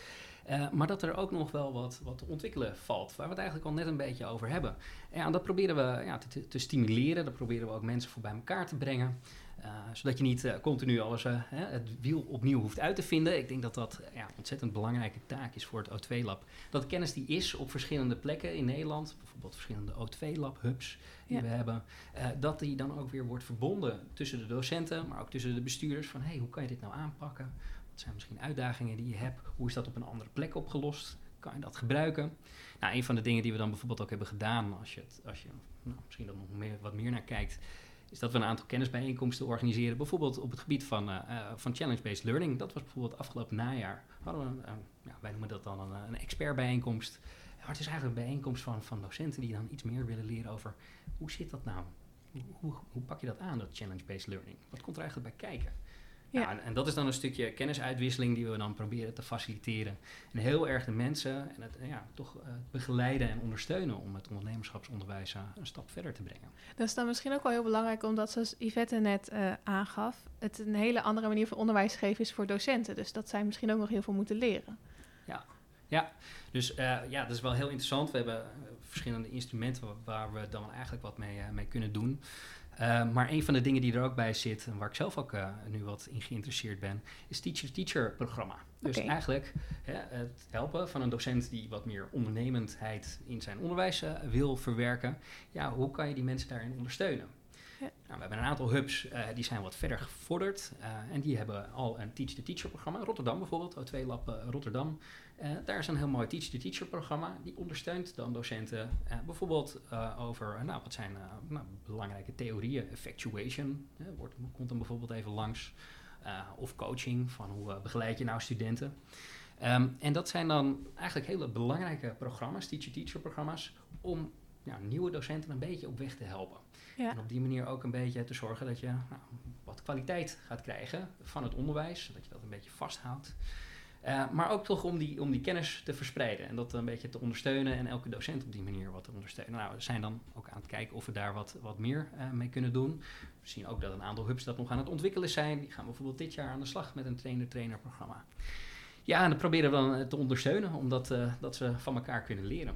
Uh, maar dat er ook nog wel wat, wat te ontwikkelen valt, waar we het eigenlijk al net een beetje over hebben. En dat proberen we ja, te, te, stimuleren, dat proberen we ook mensen voor bij elkaar te brengen. Uh, zodat je niet uh, continu alles, uh, het wiel opnieuw hoeft uit te vinden. Ik denk dat dat ja, ontzettend belangrijke taak is voor het O2-lab. Dat kennis die is op verschillende plekken in Nederland, bijvoorbeeld verschillende O2-lab-hubs die we hebben, dat die dan ook weer wordt verbonden tussen de docenten, maar ook tussen de bestuurders. Van hey, hoe kan je dit nou aanpakken? Wat zijn misschien uitdagingen die je hebt? Hoe is dat op een andere plek opgelost? Kan je dat gebruiken? Nou, een van de dingen die we dan bijvoorbeeld ook hebben gedaan, als je, het, als je nou, misschien dan nog meer, wat meer naar kijkt, is dat we een aantal kennisbijeenkomsten organiseren. Bijvoorbeeld op het gebied van, uh, van challenge-based learning. Dat was bijvoorbeeld afgelopen najaar. Hadden we, ja, wij noemen dat dan een, een expertbijeenkomst. Maar het is eigenlijk een bijeenkomst van, van docenten die dan iets meer willen leren over hoe zit dat nou? Hoe, hoe, hoe pak je dat aan, dat challenge-based learning? Wat komt er eigenlijk bij kijken? Ja. en, en, dat is dan een stukje kennisuitwisseling die we dan proberen te faciliteren. En heel erg de mensen en het ja, toch uh, begeleiden en ondersteunen om het ondernemerschapsonderwijs uh, een stap verder te brengen. Dat is dan misschien ook wel heel belangrijk, omdat zoals Yvette net uh, aangaf, het een hele andere manier van onderwijs geven is voor docenten. Dus dat zij misschien ook nog heel veel moeten leren. Ja, ja. dus ja, dat is wel heel interessant. We hebben verschillende instrumenten waar we dan eigenlijk wat mee, mee kunnen doen. Uh, maar een van de dingen die er ook bij zit, en waar ik zelf ook uh, nu wat in geïnteresseerd ben, is Teacher-Teacher programma. Dus eigenlijk hè, het helpen van een docent die wat meer ondernemendheid in zijn onderwijs uh, wil verwerken. Ja, hoe kan je die mensen daarin ondersteunen? Nou, we hebben een aantal hubs die zijn wat verder gevorderd en die hebben al een Teach-the-Teacher programma. Rotterdam bijvoorbeeld, O2 Lab Rotterdam uh, daar is een heel mooi teach-to-teacher programma. Die ondersteunt dan docenten bijvoorbeeld over nou, wat zijn nou, belangrijke theorieën. Effectuation wordt, komt dan bijvoorbeeld even langs. of coaching, van hoe begeleid je nou studenten. Um, en dat zijn dan eigenlijk hele belangrijke programma's, teacher-teacher programma's, om nieuwe docenten een beetje op weg te helpen. Ja. En op die manier ook een beetje te zorgen dat je nou, wat kwaliteit gaat krijgen van het onderwijs, dat je dat een beetje vasthoudt. Uh, maar ook toch om die, om die kennis te verspreiden en dat een beetje te ondersteunen en elke docent op die manier wat te ondersteunen. Nou, we zijn dan ook aan het kijken of we daar wat, wat meer uh, mee kunnen doen. We zien ook dat een aantal hubs dat nog aan het ontwikkelen zijn. Die gaan bijvoorbeeld dit jaar aan de slag met een trainer-trainer programma. Ja, en dat proberen we dan eh, te ondersteunen, omdat uh, dat ze van elkaar kunnen leren.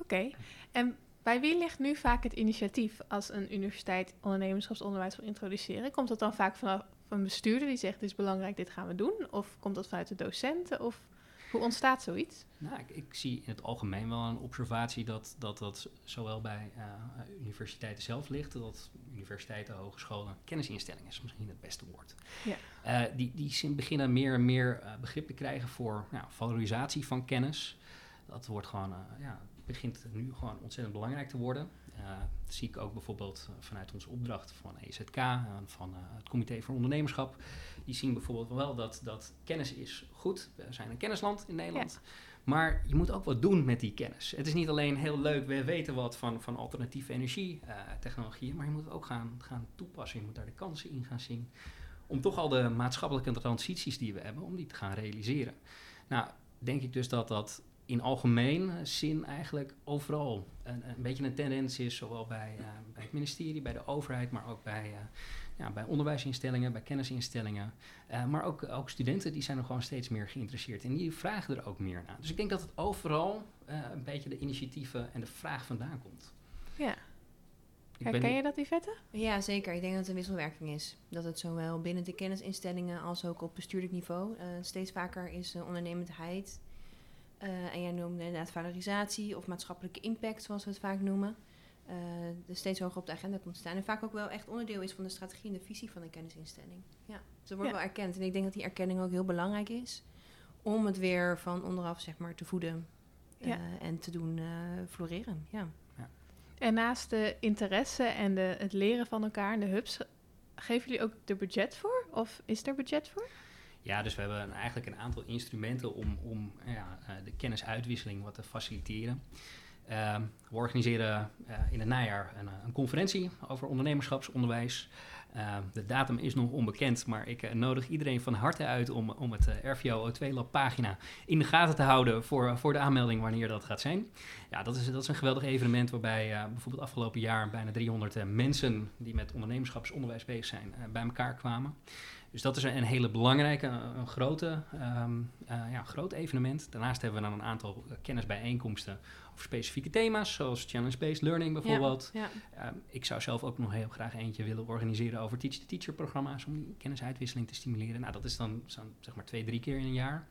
Oké, en bij wie ligt nu vaak het initiatief als een universiteit ondernemerschapsonderwijs wil introduceren? Komt dat dan vaak vanaf een bestuurder die zegt: Dit is belangrijk, dit gaan we doen? Of komt dat vanuit de docenten? Of hoe ontstaat zoiets? Nou, ik, ik zie in het algemeen wel een observatie dat dat, dat zowel bij uh, universiteiten zelf ligt, dat universiteiten, hogescholen, kennisinstellingen is misschien het beste woord. Ja. Uh, die, die beginnen meer en meer uh, begrip te krijgen voor nou, valorisatie van kennis. Dat wordt gewoon, ja, begint nu gewoon ontzettend belangrijk te worden. Uh, dat zie ik ook bijvoorbeeld eh, vanuit onze opdracht van EZK en van uh, het Comité voor Ondernemerschap. Die zien bijvoorbeeld wel dat, dat kennis is goed. We zijn een kennisland in Nederland. Maar je moet ook wat doen met die kennis. Het is niet alleen heel leuk, we weten wat van, van alternatieve energietechnologieën, maar je moet het ook gaan, gaan toepassen. Je moet daar de kansen in gaan zien. Om toch al de maatschappelijke transities die we hebben, om die te gaan realiseren. Nou, denk ik dus dat dat in algemeen zin eigenlijk overal een, een beetje een tendens is, zowel bij, uh, bij het ministerie, bij de overheid, maar ook bij, uh, ja, bij onderwijsinstellingen, bij kennisinstellingen. Uh, maar ook, ook studenten die zijn er gewoon steeds meer geïnteresseerd en die vragen er ook meer naar. Dus ik denk dat het overal een beetje de initiatieven en de vraag vandaan komt. Ja. Herken je dat, Yvette? Ja, zeker. Ik denk dat het een wisselwerking is. Dat het zowel binnen de kennisinstellingen als ook op bestuurlijk niveau steeds vaker is ondernemendheid uh, en jij noemde inderdaad valorisatie of maatschappelijke impact, zoals we het vaak noemen. Uh, er steeds hoger op de agenda komt te staan. En vaak ook wel echt onderdeel is van de strategie en de visie van een kennisinstelling. Ja, dus dat wordt wel erkend. En ik denk dat die erkenning ook heel belangrijk is om het weer van onderaf zeg maar, te voeden uh, en te doen floreren. Ja. ja. En naast de interesse en de, het leren van elkaar en de hubs, geven jullie ook er budget voor? Of is er budget voor? Ja, dus we hebben eigenlijk een aantal instrumenten om, om ja, eh, de kennisuitwisseling wat te faciliteren. Ehm, we organiseren uh, in het najaar een, eh, een, conferentie over ondernemerschapsonderwijs. Ehm, de datum is nog onbekend, maar ik nodig iedereen van harte uit om, om het RVO O2 Lab pagina in de gaten te houden voor, voor de aanmelding wanneer dat gaat zijn. Ja, dat is, dat is een geweldig evenement waarbij bijvoorbeeld afgelopen jaar bijna 300 mensen die met ondernemerschapsonderwijs bezig zijn bij elkaar kwamen. Dus dat is een, hele belangrijke, een, grote, um, ja, groot evenement. Daarnaast hebben we dan een aantal kennisbijeenkomsten over specifieke thema's, zoals challenge-based learning bijvoorbeeld. Ja, ehm, ik zou zelf ook nog heel graag eentje willen organiseren over teach-the-teacher programma's om die kennisuitwisseling te stimuleren. Nou, dat is dan zeg maar twee, drie keer in een jaar.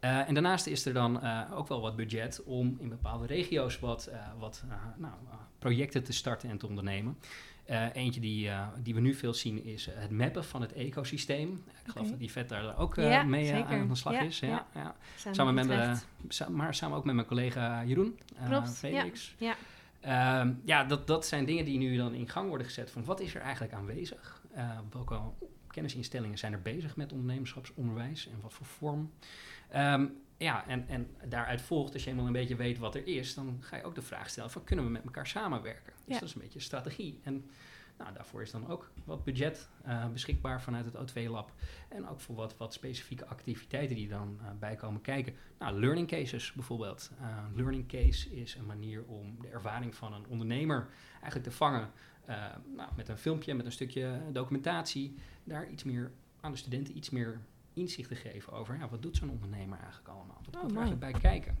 Uh, en daarnaast is er dan uh, ook wel wat budget om in bepaalde regio's wat, uh, wat nou, projecten te starten en te ondernemen. Eentje die, die we nu veel zien is het mappen van het ecosysteem. Ik okay. geloof dat die vet daar ook ja, mee aan de slag ja, is. Ja, ja. Samen, samen met me, maar samen ook met mijn collega Jeroen Felix. Ja, ja. Ehm, ja dat, dat zijn dingen die nu dan in gang worden gezet. Van wat is er eigenlijk aanwezig? welke kennisinstellingen zijn er bezig met ondernemerschapsonderwijs en wat voor vorm? Um, ja, en, en daaruit volgt, als je eenmaal een beetje weet wat er is, dan ga je ook de vraag stellen van kunnen we met elkaar samenwerken? Dus dat is een beetje strategie. En nou, daarvoor is dan ook wat budget uh, beschikbaar vanuit het O2-lab. En ook voor wat, wat specifieke activiteiten die dan uh, bij komen kijken. Nou, learning cases bijvoorbeeld. Uh, learning case is een manier om de ervaring van een ondernemer eigenlijk te vangen. nou, met een filmpje, met een stukje documentatie. Daar iets meer aan de studenten iets meer inzicht te geven over ja, wat doet zo'n ondernemer eigenlijk allemaal. Wat oh, komt er eigenlijk bij kijken.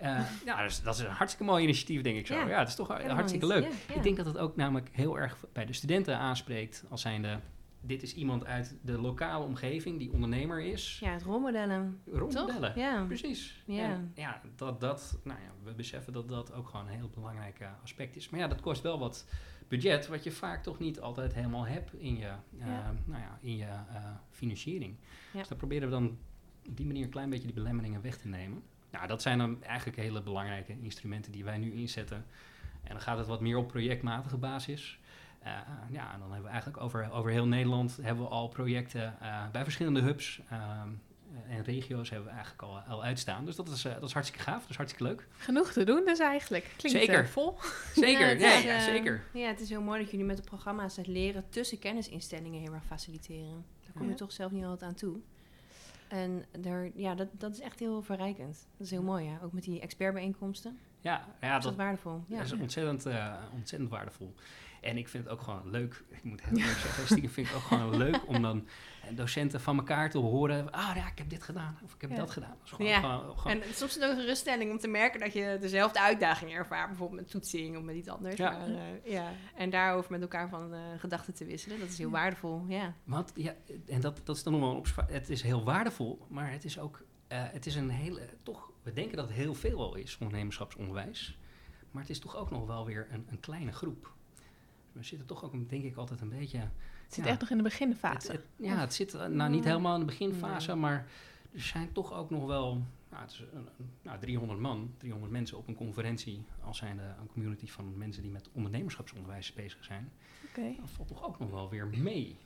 Uh, ja, dus dat is een hartstikke mooi initiatief, denk ik zo. Ja, ja het is toch hartstikke leuk. Ik denk dat het ook namelijk heel erg bij de studenten aanspreekt als zijnde dit is iemand uit de lokale omgeving die ondernemer is. Ja, het rolmodellen. Rolmodellen, ja. precies. Ja, en, ja dat, dat, nou ja, we beseffen dat dat ook gewoon een heel belangrijk aspect is. Maar ja, dat kost wel wat budget, wat je vaak toch niet altijd helemaal hebt in je, uh, Nou ja, in je uh, financiering. Dus daar proberen we dan op die manier een klein beetje die belemmeringen weg te nemen. Nou, dat zijn dan eigenlijk hele belangrijke instrumenten die wij nu inzetten. En dan gaat het wat meer op projectmatige basis. Uh, ja, en dan hebben we eigenlijk over, over heel Nederland hebben we al projecten bij verschillende hubs. Ehm, eh, en regio's hebben we eigenlijk al, al uitstaan. Dus dat is, uh, dat is hartstikke gaaf, dat is hartstikke leuk. Genoeg te doen dus eigenlijk. Klinkt zeker. vol. Zeker, ja, zeker. Ja, het is heel mooi dat jullie met de programma's het leren tussen kennisinstellingen heel erg faciliteren. Daar kom je toch zelf niet altijd aan toe. En daar, ja, dat, dat is echt heel verrijkend. Dat is heel mooi, ja. Ook met die expertbijeenkomsten. Ja, ja dat, is waardevol. Ja. Dat is ontzettend, uh, ontzettend waardevol. En ik vind het ook gewoon leuk, ik moet heel leuk zeggen, stiekem vind ik het ook gewoon leuk om dan docenten van elkaar te horen. Ah ja, ik heb dit gedaan of ik heb dat gedaan. Gewoon, ja. Gewoon, gewoon. En soms is het ook een geruststelling om te merken dat je dezelfde uitdaging ervaart. Bijvoorbeeld met toetsing of met iets anders. Ja. Maar, uh, ja. En daarover met elkaar van uh, gedachten te wisselen. Dat is heel waardevol, ja. Want, ja, en dat, dat is dan nog wel op Het is heel waardevol, maar het is ook... Uh, het is een hele... Toch, we denken dat het heel veel al is, ondernemerschapsonderwijs. Maar het is toch ook nog wel weer een, een kleine groep we zitten toch ook, denk ik, altijd een beetje... Het zit echt nog in de beginfase. ja, het zit eh, nou niet helemaal in de beginfase, maar er zijn toch ook nog wel... Nou, het is een, nou, 300 man, 300 mensen op een conferentie... als zijn een community van mensen die met ondernemerschapsonderwijs bezig zijn. Oké. Dat valt toch ook nog wel weer mee.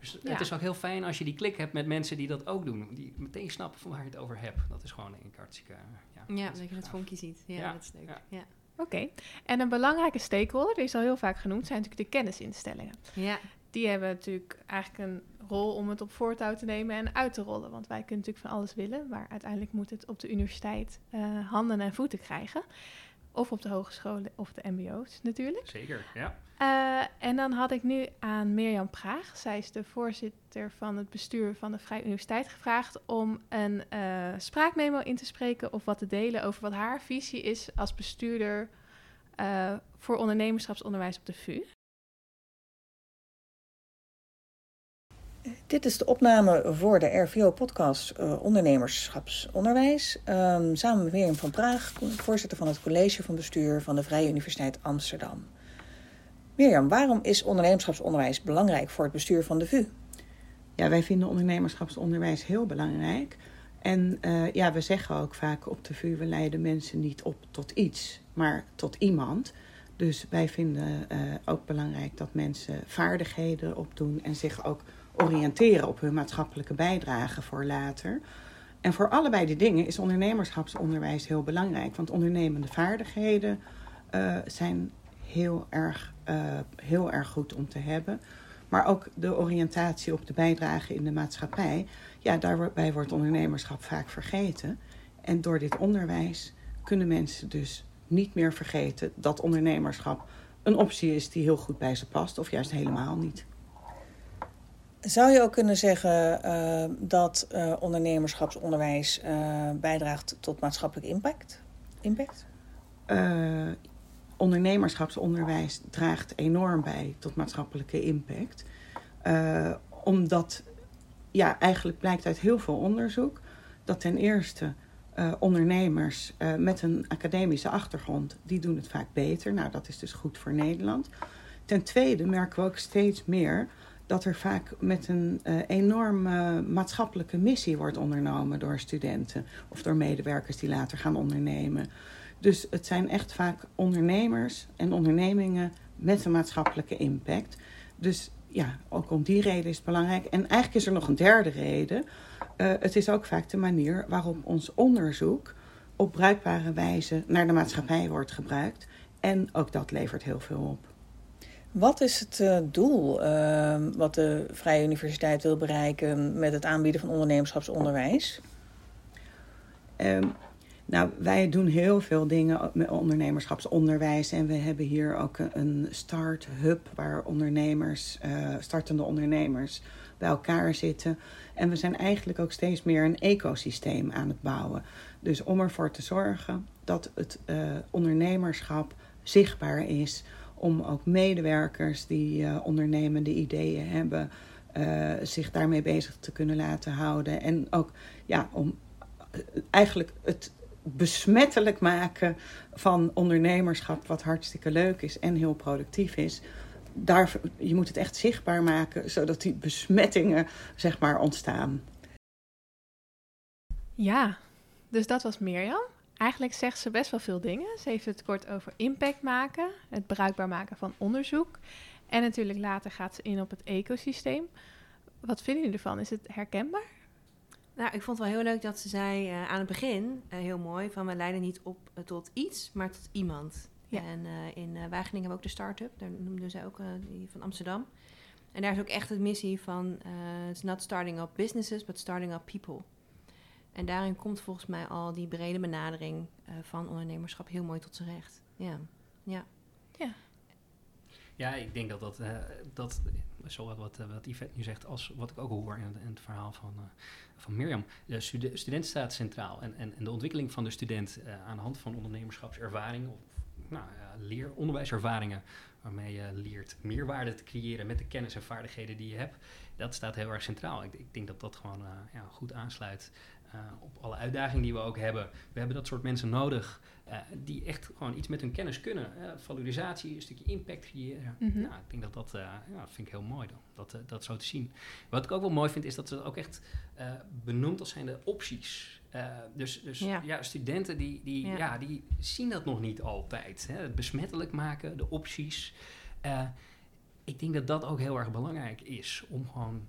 Dus het is ook heel fijn als je die klik hebt met mensen die dat ook doen. Die meteen snappen van waar je het over hebt. Dat is gewoon een hartstikke... Ja, ja dat je het vonkje ziet. Ja, dat is leuk. Ja. Oké. En een belangrijke stakeholder, die is al heel vaak genoemd, zijn natuurlijk de kennisinstellingen. Ja. Die hebben natuurlijk eigenlijk een rol om het op voortouw te nemen en uit te rollen. Want wij kunnen natuurlijk van alles willen, maar uiteindelijk moet het op de universiteit uh, handen en voeten krijgen. Of op de hogescholen of de MBO's natuurlijk. Zeker, ja. Uh, en dan had ik nu aan Mirjam Praag, zij is de voorzitter van het bestuur van de Vrije Universiteit, gevraagd om een uh, spraakmemo in te spreken of wat te delen over wat haar visie is als bestuurder uh, voor ondernemerschapsonderwijs op de VU. Dit is de opname voor de RVO-podcast uh, Ondernemerschapsonderwijs. Um, samen met Mirjam van Praag, voorzitter van het college van bestuur van de Vrije Universiteit Amsterdam. Mirjam, waarom is ondernemerschapsonderwijs belangrijk voor het bestuur van de VU? Ja, wij vinden ondernemerschapsonderwijs heel belangrijk. En uh, ja, we zeggen ook vaak op de VU, we leiden mensen niet op tot iets, maar tot iemand. Dus wij vinden uh, ook belangrijk dat mensen vaardigheden opdoen en zich ook oriënteren op hun maatschappelijke bijdrage voor later. En voor allebei die dingen is ondernemerschapsonderwijs heel belangrijk. Want ondernemende vaardigheden uh, zijn heel erg, uh, heel erg goed om te hebben. Maar ook de oriëntatie op de bijdrage in de maatschappij. Ja, daarbij wordt ondernemerschap vaak vergeten. En door dit onderwijs kunnen mensen dus niet meer vergeten dat ondernemerschap een optie is die heel goed bij ze past, of juist helemaal niet. Zou je ook kunnen zeggen uh, dat uh, ondernemerschapsonderwijs uh, bijdraagt tot maatschappelijk impact? impact? ondernemerschapsonderwijs draagt enorm bij tot maatschappelijke impact. omdat, ja, eigenlijk blijkt uit heel veel onderzoek dat ten eerste ondernemers met een academische achtergrond, die doen het vaak beter. Nou, dat is dus goed voor Nederland. Ten tweede merken we ook steeds meer dat er vaak met een uh, enorme maatschappelijke missie wordt ondernomen door studenten of door medewerkers die later gaan ondernemen. Dus het zijn echt vaak ondernemers en ondernemingen met een maatschappelijke impact. Dus ja, ook om die reden is het belangrijk. En eigenlijk is er nog een derde reden. Uh, het is ook vaak de manier waarop ons onderzoek op bruikbare wijze naar de maatschappij wordt gebruikt. En ook dat levert heel veel op. Wat is het uh, doel uh, wat de Vrije Universiteit wil bereiken met het aanbieden van ondernemerschapsonderwijs? Um, nou, wij doen heel veel dingen met ondernemerschapsonderwijs. En we hebben hier ook een start-hub waar ondernemers, uh, startende ondernemers bij elkaar zitten. En we zijn eigenlijk ook steeds meer een ecosysteem aan het bouwen. Dus om ervoor te zorgen dat het ondernemerschap zichtbaar is om ook medewerkers die uh, ondernemende ideeën hebben, uh, zich daarmee bezig te kunnen laten houden. En ook ja, om uh, eigenlijk het besmettelijk maken van ondernemerschap, wat hartstikke leuk is en heel productief is. Daar, je moet het echt zichtbaar maken, zodat die besmettingen zeg maar ontstaan. Ja, dus dat was Mirjam. Eigenlijk zegt ze best wel veel dingen. Ze heeft het kort over impact maken, het bruikbaar maken van onderzoek. En natuurlijk later gaat ze in op het ecosysteem. Wat vinden jullie ervan? Is het herkenbaar? Nou, ik vond het wel heel leuk dat ze zei uh, aan het begin, uh, heel mooi, van we leiden niet op uh, tot iets, maar tot iemand. Ja. En in Wageningen hebben we ook de start-up, daar noemden ze ook die van Amsterdam. En daar is ook echt de missie van, it's not starting up businesses, but starting up people. En daarin komt volgens mij al die brede benadering uh, van ondernemerschap heel mooi tot zijn recht. Ja, ja. Ja, ja ik denk dat dat, uh, dat zowel wat, uh, wat Yvette nu zegt als wat ik ook hoor in, in het verhaal van, van Mirjam. De studen, student staat centraal en, en, en, de ontwikkeling van de student aan de hand van ondernemerschapservaring of nou, leer, onderwijservaringen waarmee je leert meerwaarde te creëren met de kennis en vaardigheden die je hebt. Dat staat heel erg centraal. Ik, ik denk dat dat gewoon ja, goed aansluit uh, op alle uitdagingen die we ook hebben. We hebben dat soort mensen nodig uh, die echt gewoon iets met hun kennis kunnen. Uh, valorisatie, een stukje impact creëren. Mm -hmm. nou, ik denk dat dat, ja, vind ik heel mooi dan, dat, dat zo te zien. Wat ik ook wel mooi vind is dat ze dat ook echt benoemd als zijn de opties. dus dus ja. ja. studenten die, die, ja. ja. die zien dat nog niet altijd. Hè? Het besmettelijk maken, de opties ik denk dat dat ook heel erg belangrijk is om gewoon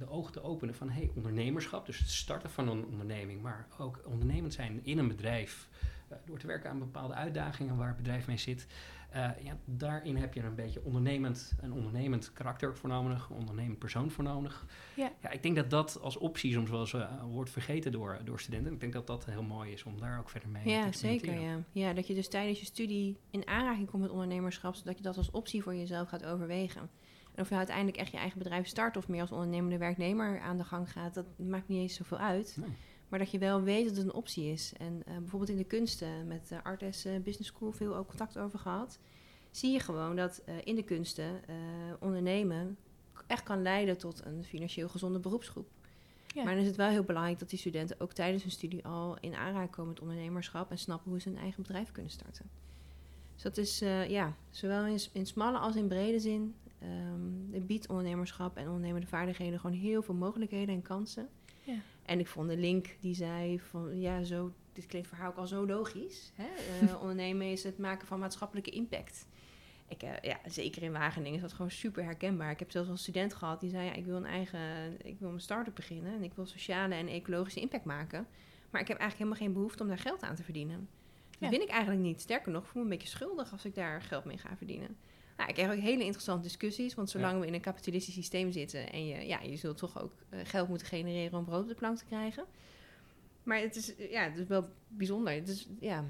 de ogen te openen van hey, ondernemerschap, dus het starten van een onderneming, maar ook ondernemend zijn in een bedrijf, uh, door te werken aan bepaalde uitdagingen waar het bedrijf mee zit. Uh, ja, daarin heb je een beetje ondernemend, een ondernemend karakter voor nodig, een ondernemend persoon voor nodig. Ja. ja ik denk dat dat als optie soms wel eens uh, wordt vergeten door, door studenten. Ik denk dat dat heel mooi is om daar ook verder mee ja, te Zeker, ja, ja. Dat je dus tijdens je studie in aanraking komt met ondernemerschap, zodat je dat als optie voor jezelf gaat overwegen. En of je uiteindelijk echt je eigen bedrijf start of meer als ondernemende werknemer aan de gang gaat, dat maakt niet eens zoveel uit. Maar dat je wel weet dat het een optie is. En uh, bijvoorbeeld in de kunsten, met de Artes uh, Business School veel ook contact over gehad. Zie je gewoon dat uh, in de kunsten ondernemen echt kan leiden tot een financieel gezonde beroepsgroep. Ja. Maar dan is het wel heel belangrijk dat die studenten ook tijdens hun studie al in aanraking komen met ondernemerschap en snappen hoe ze een eigen bedrijf kunnen starten. Dus dat is ja, zowel in, in smalle als in brede zin um, biedt ondernemerschap en ondernemende vaardigheden gewoon heel veel mogelijkheden en kansen. Ja. En ik vond de link die zei van ja, zo, dit klinkt voor haar ook al zo logisch. Hè? Uh, ondernemen is het maken van maatschappelijke impact. Ik, uh, ja, zeker in Wageningen is dat gewoon super herkenbaar. Ik heb zelfs een student gehad die zei: ja, ik wil een eigen, ik wil een start-up beginnen en ik wil sociale en ecologische impact maken. Maar ik heb eigenlijk helemaal geen behoefte om daar geld aan te verdienen. Dat ja. vind ik eigenlijk niet. Sterker nog, ik voel me een beetje schuldig als ik daar geld mee ga verdienen. Nou, ik kreeg ook hele interessante discussies. Want zolang we in een kapitalistisch systeem zitten en je, ja, je zult toch ook uh, geld moeten genereren om brood op de plank te krijgen. Maar het is, ja, het is wel bijzonder. Het is, ja.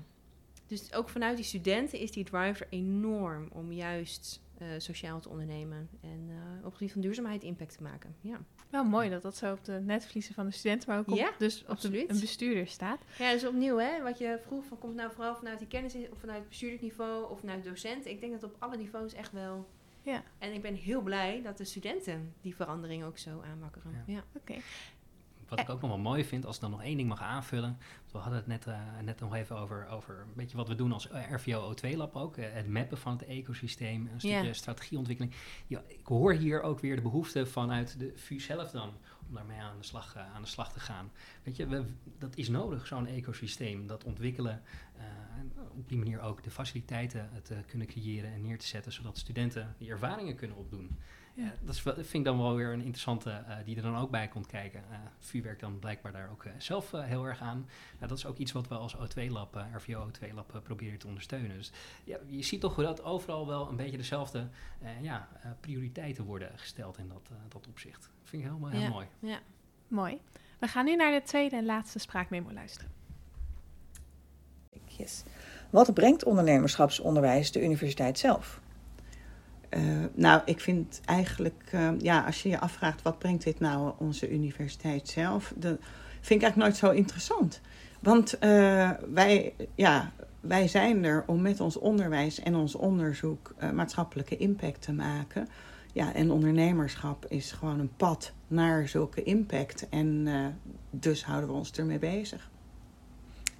Dus ook vanuit die studenten is die driver enorm om juist sociaal te ondernemen en uh, op het gebied van duurzaamheid impact te maken. Ja. Wel mooi dat dat zo op de netvliezen van de studenten, maar ook op, ja, dus op de, een bestuurder staat. Ja, dus opnieuw, hè, wat je vroeg, van, komt nou vooral vanuit die kennis of vanuit het bestuurdersniveau of vanuit docent. Ik denk dat op alle niveaus echt wel. Ja. En ik ben heel blij dat de studenten die verandering ook zo aanwakkeren. Ja, ja. oké. Wat ik ook nog wel mooi vind, als ik dan nog één ding mag aanvullen. We hadden het net, uh, net nog even over, over een beetje wat we doen als eh, RVO O2-lab ook. Uh, het mappen van het ecosysteem, een stukje strategieontwikkeling. Ja, ik hoor hier ook weer de behoefte vanuit de VU zelf dan om daarmee aan de slag, aan de slag te gaan. Weet je, we, dat is nodig, zo'n ecosysteem. Dat ontwikkelen, op die manier ook de faciliteiten te kunnen creëren en neer te zetten, zodat studenten die ervaringen kunnen opdoen. Ja, dat, is, vind ik dan wel weer een interessante uh, die er dan ook bij komt kijken. Uh, VU werkt dan blijkbaar daar ook uh, zelf heel erg aan. dat is ook iets wat we als O2-lab, RVO O2-lab proberen te ondersteunen. Dus ja, je ziet toch dat overal wel een beetje dezelfde ja, prioriteiten worden gesteld in dat, dat opzicht. Dat vind ik helemaal heel mooi. Ja, mooi. We gaan nu naar de tweede en laatste spraakmemo luisteren. Yes. Wat brengt ondernemerschapsonderwijs de universiteit zelf? Uh, nou, ik vind eigenlijk, uh, ja, als je je afvraagt wat brengt dit nou onze universiteit zelf, dat vind ik eigenlijk nooit zo interessant. Want uh, wij, ja, wij zijn er om met ons onderwijs en ons onderzoek maatschappelijke impact te maken. Ja, en ondernemerschap is gewoon een pad naar zulke impact. En dus houden we ons ermee bezig.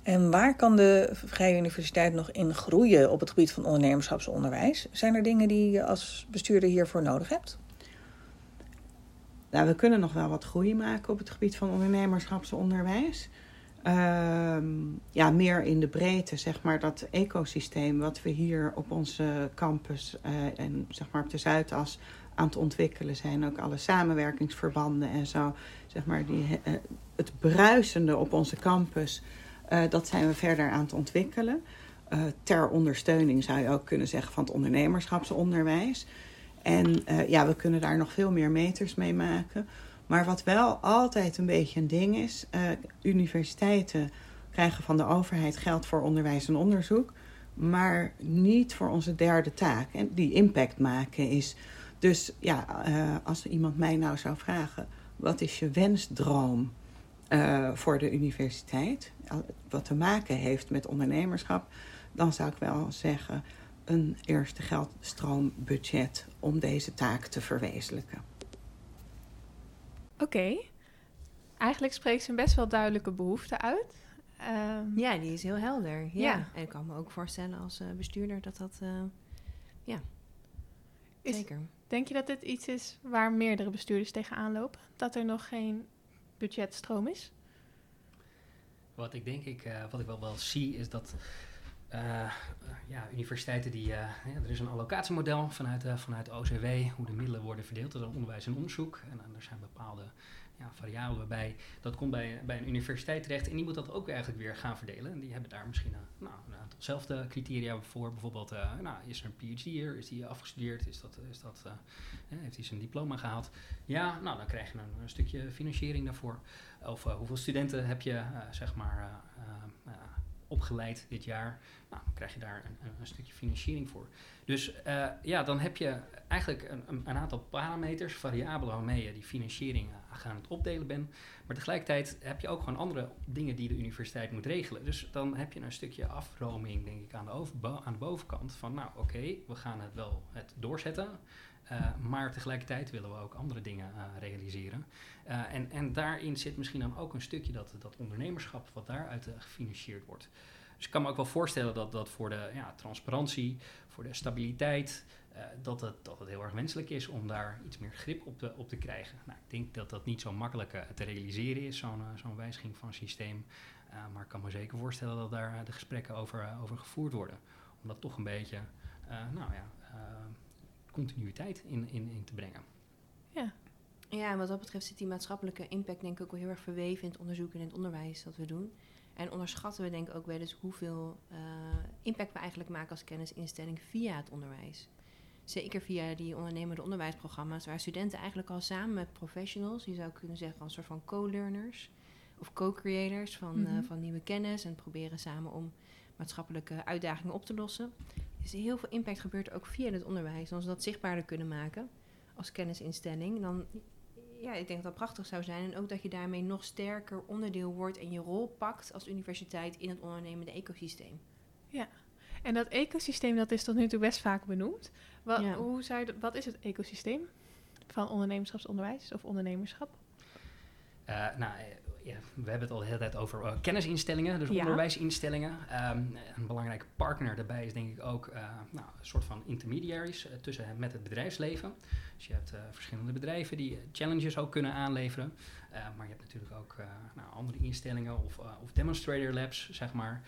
En waar kan de Vrije Universiteit nog in groeien op het gebied van ondernemerschapsonderwijs? Zijn er dingen die je als bestuurder hiervoor nodig hebt? Nou, we kunnen nog wel wat groei maken op het gebied van ondernemerschapsonderwijs. Uh, ja, meer in de breedte, zeg maar, dat ecosysteem wat we hier op onze campus uh, en zeg maar op de Zuidas aan het ontwikkelen zijn. Ook alle samenwerkingsverbanden en zo. Zeg maar, die, uh, het bruisende op onze campus uh, dat zijn we verder aan het ontwikkelen. Uh, ter ondersteuning zou je ook kunnen zeggen van het ondernemerschapsonderwijs. En uh, ja, we kunnen daar nog veel meer meters mee maken. Maar wat wel altijd een beetje een ding is: universiteiten krijgen van de overheid geld voor onderwijs en onderzoek, maar niet voor onze derde taak. En die impact maken is. Dus ja, als iemand mij nou zou vragen: wat is je wensdroom? Uh, voor de universiteit, wat te maken heeft met ondernemerschap, dan zou ik wel zeggen een eerste geldstroombudget om deze taak te verwezenlijken. Oké, eigenlijk spreekt ze een best wel duidelijke behoefte uit. Um, ja, die is heel helder. Ja. En ik kan me ook voorstellen als uh, bestuurder dat dat. Uh, ja, is, zeker. Denk je dat dit iets is waar meerdere bestuurders tegenaan lopen? Dat er nog geen budgetstroom is? Wat ik denk ik, uh, wat ik wel, wel zie, is dat ja, universiteiten die, ja, er is een allocatiemodel vanuit, vanuit OCW, hoe de middelen worden verdeeld. Is onderwijs en onderzoek. En, er zijn bepaalde ja, variabelen bij. Dat komt bij, bij een universiteit terecht en die moet dat ook eigenlijk weer gaan verdelen. En die hebben daar misschien nou, een aantalzelfde criteria voor. Bijvoorbeeld, nou, is er een PhD hier? Is die afgestudeerd? Is dat, is dat, heeft hij zijn diploma gehaald? Ja, nou, dan krijg je een, stukje financiering daarvoor. Of hoeveel studenten heb je, zeg maar, opgeleid dit jaar. Nou, dan krijg je daar een, een stukje financiering voor. Dus uh, ja, dan heb je eigenlijk een, een, aantal parameters, variabelen waarmee je die financiering gaan het opdelen bent. Maar tegelijkertijd heb je ook gewoon andere dingen die de universiteit moet regelen. Dus dan heb je een stukje afroming, denk ik, aan de, aan de bovenkant. Van nou, oké, we gaan het wel het doorzetten. Uh, maar tegelijkertijd willen we ook andere dingen realiseren. Uh, en, en daarin zit misschien dan ook een stukje dat, dat ondernemerschap wat daaruit gefinancierd wordt. Dus ik kan me ook wel voorstellen dat dat voor de ja, transparantie, voor de stabiliteit, dat, het, dat het heel erg wenselijk is om daar iets meer grip op te, op te krijgen. Nou, ik denk dat dat niet zo makkelijk te realiseren is, zo'n zo'n wijziging van systeem. maar ik kan me zeker voorstellen dat daar de gesprekken over, over gevoerd worden. Om dat toch een beetje, nou ja continuïteit in, in, in te brengen. Ja. Ja, en wat dat betreft zit die maatschappelijke impact denk ik ook wel heel erg verweven in het onderzoek en in het onderwijs dat we doen. En onderschatten we denk ik ook wel eens hoeveel uh, impact we eigenlijk maken als kennisinstelling via het onderwijs. Zeker via die ondernemende onderwijsprogramma's, waar studenten eigenlijk al samen met professionals, je zou kunnen zeggen een soort van co-learners of co-creators van, mm -hmm. uh, van nieuwe kennis en proberen samen om maatschappelijke uitdagingen op te lossen. Dus heel veel impact gebeurt ook via het onderwijs. als we dat zichtbaarder kunnen maken als kennisinstelling, dan ja, ik denk dat dat prachtig zou zijn. En ook dat je daarmee nog sterker onderdeel wordt en je rol pakt als universiteit in het ondernemende ecosysteem. Ja, en dat ecosysteem dat is tot nu toe best vaak benoemd. Wat, hoe zou je, wat is het ecosysteem van ondernemerschapsonderwijs of ondernemerschap? Uh, nou, ja, we hebben het al de hele tijd over uh, kennisinstellingen, dus onderwijsinstellingen. Um, een belangrijke partner daarbij is denk ik ook uh, nou, een soort van intermediaries uh, tussen met het bedrijfsleven. Dus je hebt verschillende bedrijven die challenges ook kunnen aanleveren. maar je hebt natuurlijk ook nou, andere instellingen of, of demonstrator labs, zeg maar,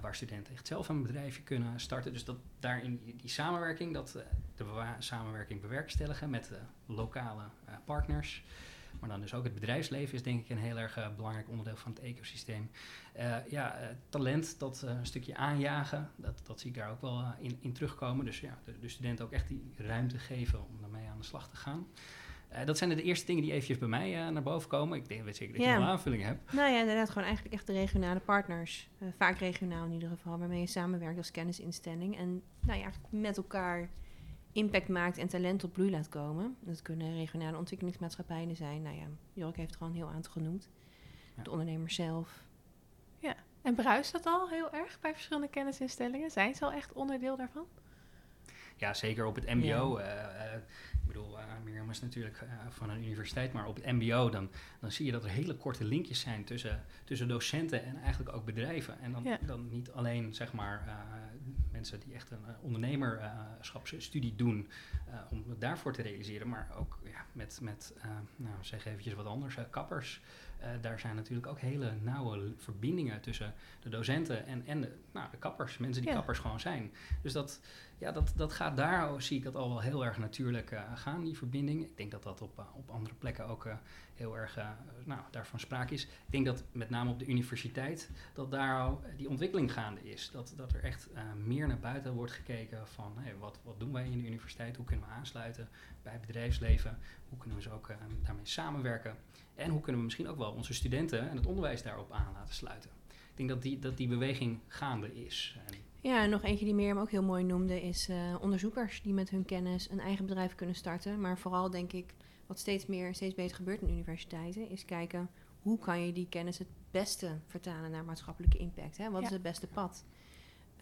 waar studenten echt zelf een bedrijfje kunnen starten. Dus dat daarin die samenwerking, dat de samenwerking bewerkstelligen met lokale partners. Maar dan dus ook het bedrijfsleven is denk ik een heel erg uh, belangrijk onderdeel van het ecosysteem. Uh, ja, uh, talent, dat een stukje aanjagen, dat, dat zie ik daar ook wel in, in terugkomen. Dus ja, de, de studenten ook echt die ruimte geven om daarmee aan de slag te gaan. dat zijn de eerste dingen die eventjes bij mij naar boven komen. Ik denk weet zeker dat je ja. een aanvulling hebt. Nou ja, inderdaad, gewoon eigenlijk echt de regionale partners. vaak regionaal in ieder geval, waarmee je samenwerkt als kennisinstelling. En nou ja, met elkaar impact maakt en talent op bloei laat komen. Dat kunnen regionale ontwikkelingsmaatschappijen zijn. Nou ja, Jork heeft er al een heel aantal genoemd. De ondernemer zelf. Ja, en bruist dat al heel erg bij verschillende kennisinstellingen? Zijn ze al echt onderdeel daarvan? Ja, zeker op het MBO. Ja. Uh, uh, ik bedoel, uh, Mirjam is natuurlijk van een universiteit, maar op het MBO dan, dan zie je dat er hele korte linkjes zijn tussen, tussen docenten en eigenlijk ook bedrijven. En dan, ja. dan niet alleen zeg maar mensen die echt een uh, ondernemerschapsstudie doen uh, om het daarvoor te realiseren, maar ook ja, met, met uh, nou, zeg eventjes wat anders, kappers. daar zijn natuurlijk ook hele nauwe verbindingen tussen de docenten en, en de, nou, de kappers, mensen die ja. kappers gewoon zijn. Dus dat, ja, dat, dat gaat daar, zie ik dat al wel heel erg natuurlijk gaan, die verbinding. Ik denk dat dat op, op andere plekken ook heel erg nou, daarvan sprake is. Ik denk dat met name op de universiteit dat daar die ontwikkeling gaande is. Dat, dat er echt meer naar buiten wordt gekeken van wat, wat doen wij in de universiteit, hoe kunnen we aansluiten bij het bedrijfsleven, hoe kunnen we ze ook daarmee samenwerken en hoe kunnen we misschien ook wel onze studenten en het onderwijs daarop aan laten sluiten. Ik denk dat die, dat die beweging gaande is. Ja, en nog eentje die Mirjam ook heel mooi noemde is onderzoekers die met hun kennis een eigen bedrijf kunnen starten. Maar vooral denk ik wat steeds meer, steeds beter gebeurt in universiteiten, is kijken hoe kan je die kennis het beste vertalen naar maatschappelijke impact. Hè? Wat is het beste pad?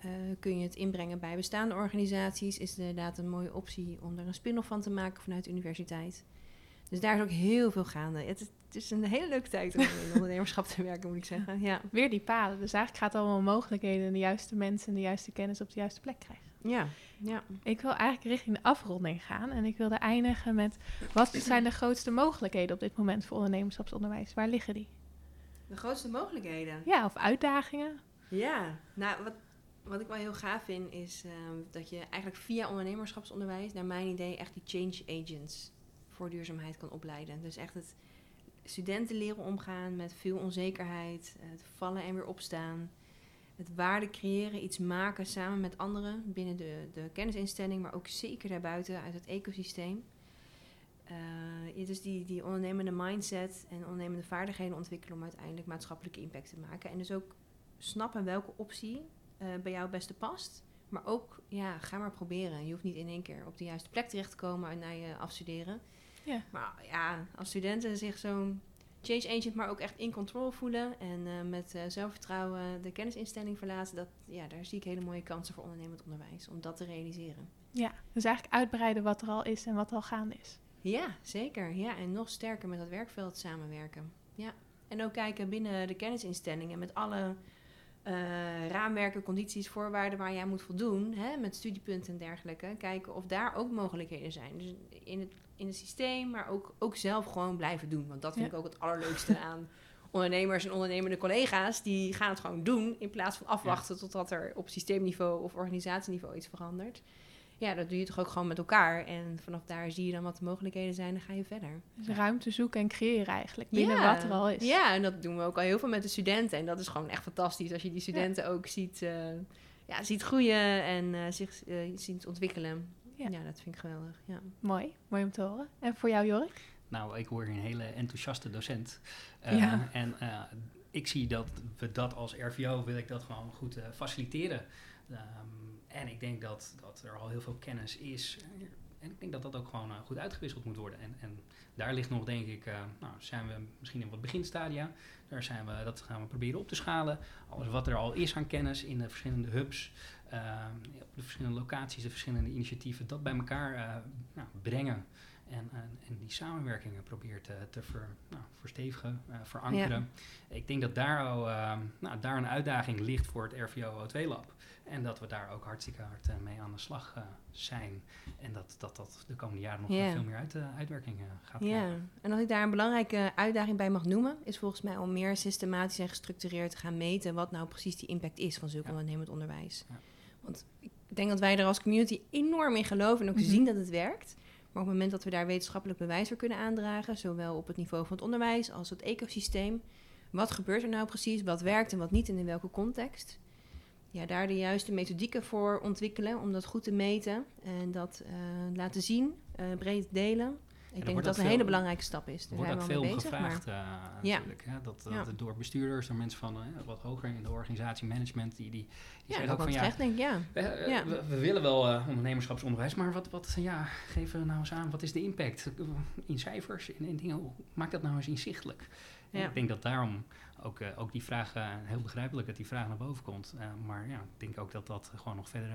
Uh, kun je het inbrengen bij bestaande organisaties? Is het inderdaad een mooie optie om er een spin-off van te maken vanuit de universiteit? Dus daar is ook heel veel gaande. Het is, het is een hele leuke tijd om in ondernemerschap te werken, moet ik zeggen. Ja. Weer die paden. Dus eigenlijk gaat het allemaal om mogelijkheden en de juiste mensen en de juiste kennis op de juiste plek krijgen. Ja, ja. Ik wil eigenlijk richting de afronding gaan. En ik wilde eindigen met... wat zijn de grootste mogelijkheden op dit moment voor ondernemerschapsonderwijs? Waar liggen die? De grootste mogelijkheden? Ja, of uitdagingen? Ja, nou, wat, wat ik wel heel gaaf vind, is ehm, dat je eigenlijk via ondernemerschapsonderwijs, naar mijn idee, echt die change agents voor duurzaamheid kan opleiden. Dus echt het studenten leren omgaan met veel onzekerheid, het vallen en weer opstaan. Het waarde creëren, iets maken samen met anderen binnen de, de kennisinstelling, maar ook zeker daarbuiten uit het ecosysteem. Uh, dus die, die ondernemende mindset en ondernemende vaardigheden ontwikkelen om uiteindelijk maatschappelijke impact te maken. En dus ook snappen welke optie uh, bij jou het beste past. Maar ook, ja, ga maar proberen. Je hoeft niet in één keer op de juiste plek terecht te komen na je afstuderen. Ja. Maar ja, als studenten zich zo'n change agent, maar ook echt in control voelen en uh, met uh, zelfvertrouwen de kennisinstelling verlaten, dat, ja, daar zie ik hele mooie kansen voor ondernemend onderwijs om dat te realiseren. Ja, dus eigenlijk uitbreiden wat er al is en wat al gaande is. Ja, zeker. Ja, en nog sterker met dat werkveld samenwerken. Ja. En ook kijken binnen de kennisinstellingen met alle uh, raamwerken, condities, voorwaarden waar jij moet voldoen, hè, met studiepunten en dergelijke. Kijken of daar ook mogelijkheden zijn. Dus in het, in het systeem, maar ook, ook zelf gewoon blijven doen. Want dat vind ik ook het allerleukste aan ondernemers en ondernemende collega's. Die gaan het gewoon doen in plaats van afwachten totdat er op systeemniveau of organisatieniveau iets verandert ja, dat doe je toch ook gewoon met elkaar. En vanaf daar zie je dan wat de mogelijkheden zijn, dan ga je verder. Dus ruimte zoeken en creëren eigenlijk, binnen wat er al is. Ja, en dat doen we ook al heel veel met de studenten. En dat is gewoon echt fantastisch als je die studenten ook ziet, uh, ja, ziet groeien en uh, zich uh, ziet ontwikkelen. Ja. dat vind ik geweldig. Ja. Mooi, mooi om te horen. En voor jou, Jorik? Nou, ik hoor een hele enthousiaste docent. ja. En ik zie dat we dat als RVO, wil ik dat gewoon goed faciliteren. Um, en ik denk dat, dat er al heel veel kennis is. En ik denk dat dat ook gewoon uh, goed uitgewisseld moet worden. En, en daar ligt nog, denk ik, uh, nou, zijn we misschien in wat beginstadia. Daar zijn we, dat gaan we proberen op te schalen. Alles wat er al is aan kennis in de verschillende hubs, op de verschillende locaties, de verschillende initiatieven, dat bij elkaar nou, brengen. En, en, en, die samenwerkingen probeert te, te ver, nou, verstevigen, verankeren. Ik denk dat daar, al, nou, daar een uitdaging ligt voor het RVO O2-lab. En dat we daar ook hartstikke hard uh, mee aan de slag zijn. En dat, dat dat de komende jaren nog veel meer uit, uitwerking gaat ja. krijgen. En als ik daar een belangrijke uitdaging bij mag noemen, is volgens mij om meer systematisch en gestructureerd te gaan meten wat nou precies die impact is van zulk ja. ondernemend onderwijs. Ja. Want ik denk dat wij er als community enorm in geloven en ook mm -hmm. zien dat het werkt. Maar op het moment dat we daar wetenschappelijk bewijs voor kunnen aandragen, zowel op het niveau van het onderwijs als het ecosysteem, wat gebeurt er nou precies, wat werkt en wat niet en in welke context, ja, daar de juiste methodieken voor ontwikkelen om dat goed te meten en dat uh, laten zien, uh, breed delen. Ik denk dat dat een veel, hele belangrijke stap is. Daar wordt ook veel bezig, gevraagd maar... uh, natuurlijk. Hè? Dat, dat ja. door bestuurders, door mensen van wat hoger in de organisatie, management, die, die, die ja, ook van ja, denk, ja. We, ja. We, we, willen wel ondernemerschapsonderwijs, maar wat, wat, ja, geven nou eens aan, wat is de impact in cijfers, in, in dingen, maak dat nou eens inzichtelijk. Ja. Ik denk dat daarom ook, uh, ook die vraag, uh, heel begrijpelijk dat die vraag naar boven komt. Uh, maar ja, ik denk ook dat dat gewoon nog verder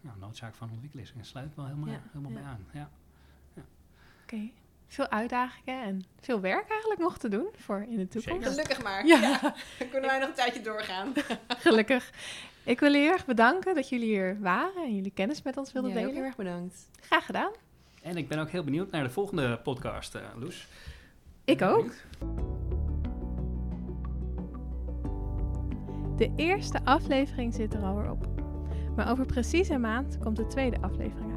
ja, noodzaak van ontwikkelen is. En sluit wel helemaal, ja. helemaal bij aan. Ja. Oké. Okay. Veel uitdagingen en veel werk eigenlijk nog te doen voor in de toekomst. Zeker. Gelukkig maar. Ja. Dan kunnen wij nog een tijdje doorgaan. Gelukkig. Ik wil heel erg bedanken dat jullie hier waren en jullie kennis met ons wilden delen. Heel erg bedankt. Graag gedaan. En ik ben ook heel benieuwd naar de volgende podcast, Loes. Ik ook. De eerste aflevering zit er alweer op. Maar over precies een maand komt de tweede aflevering.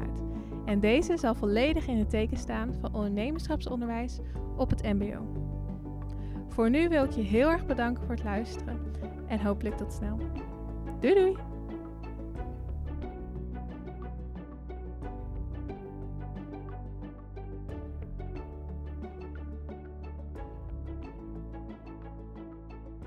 En deze zal volledig in het teken staan van ondernemerschapsonderwijs op het MBO. Voor nu wil ik je heel erg bedanken voor het luisteren en hopelijk tot snel. Doei doei!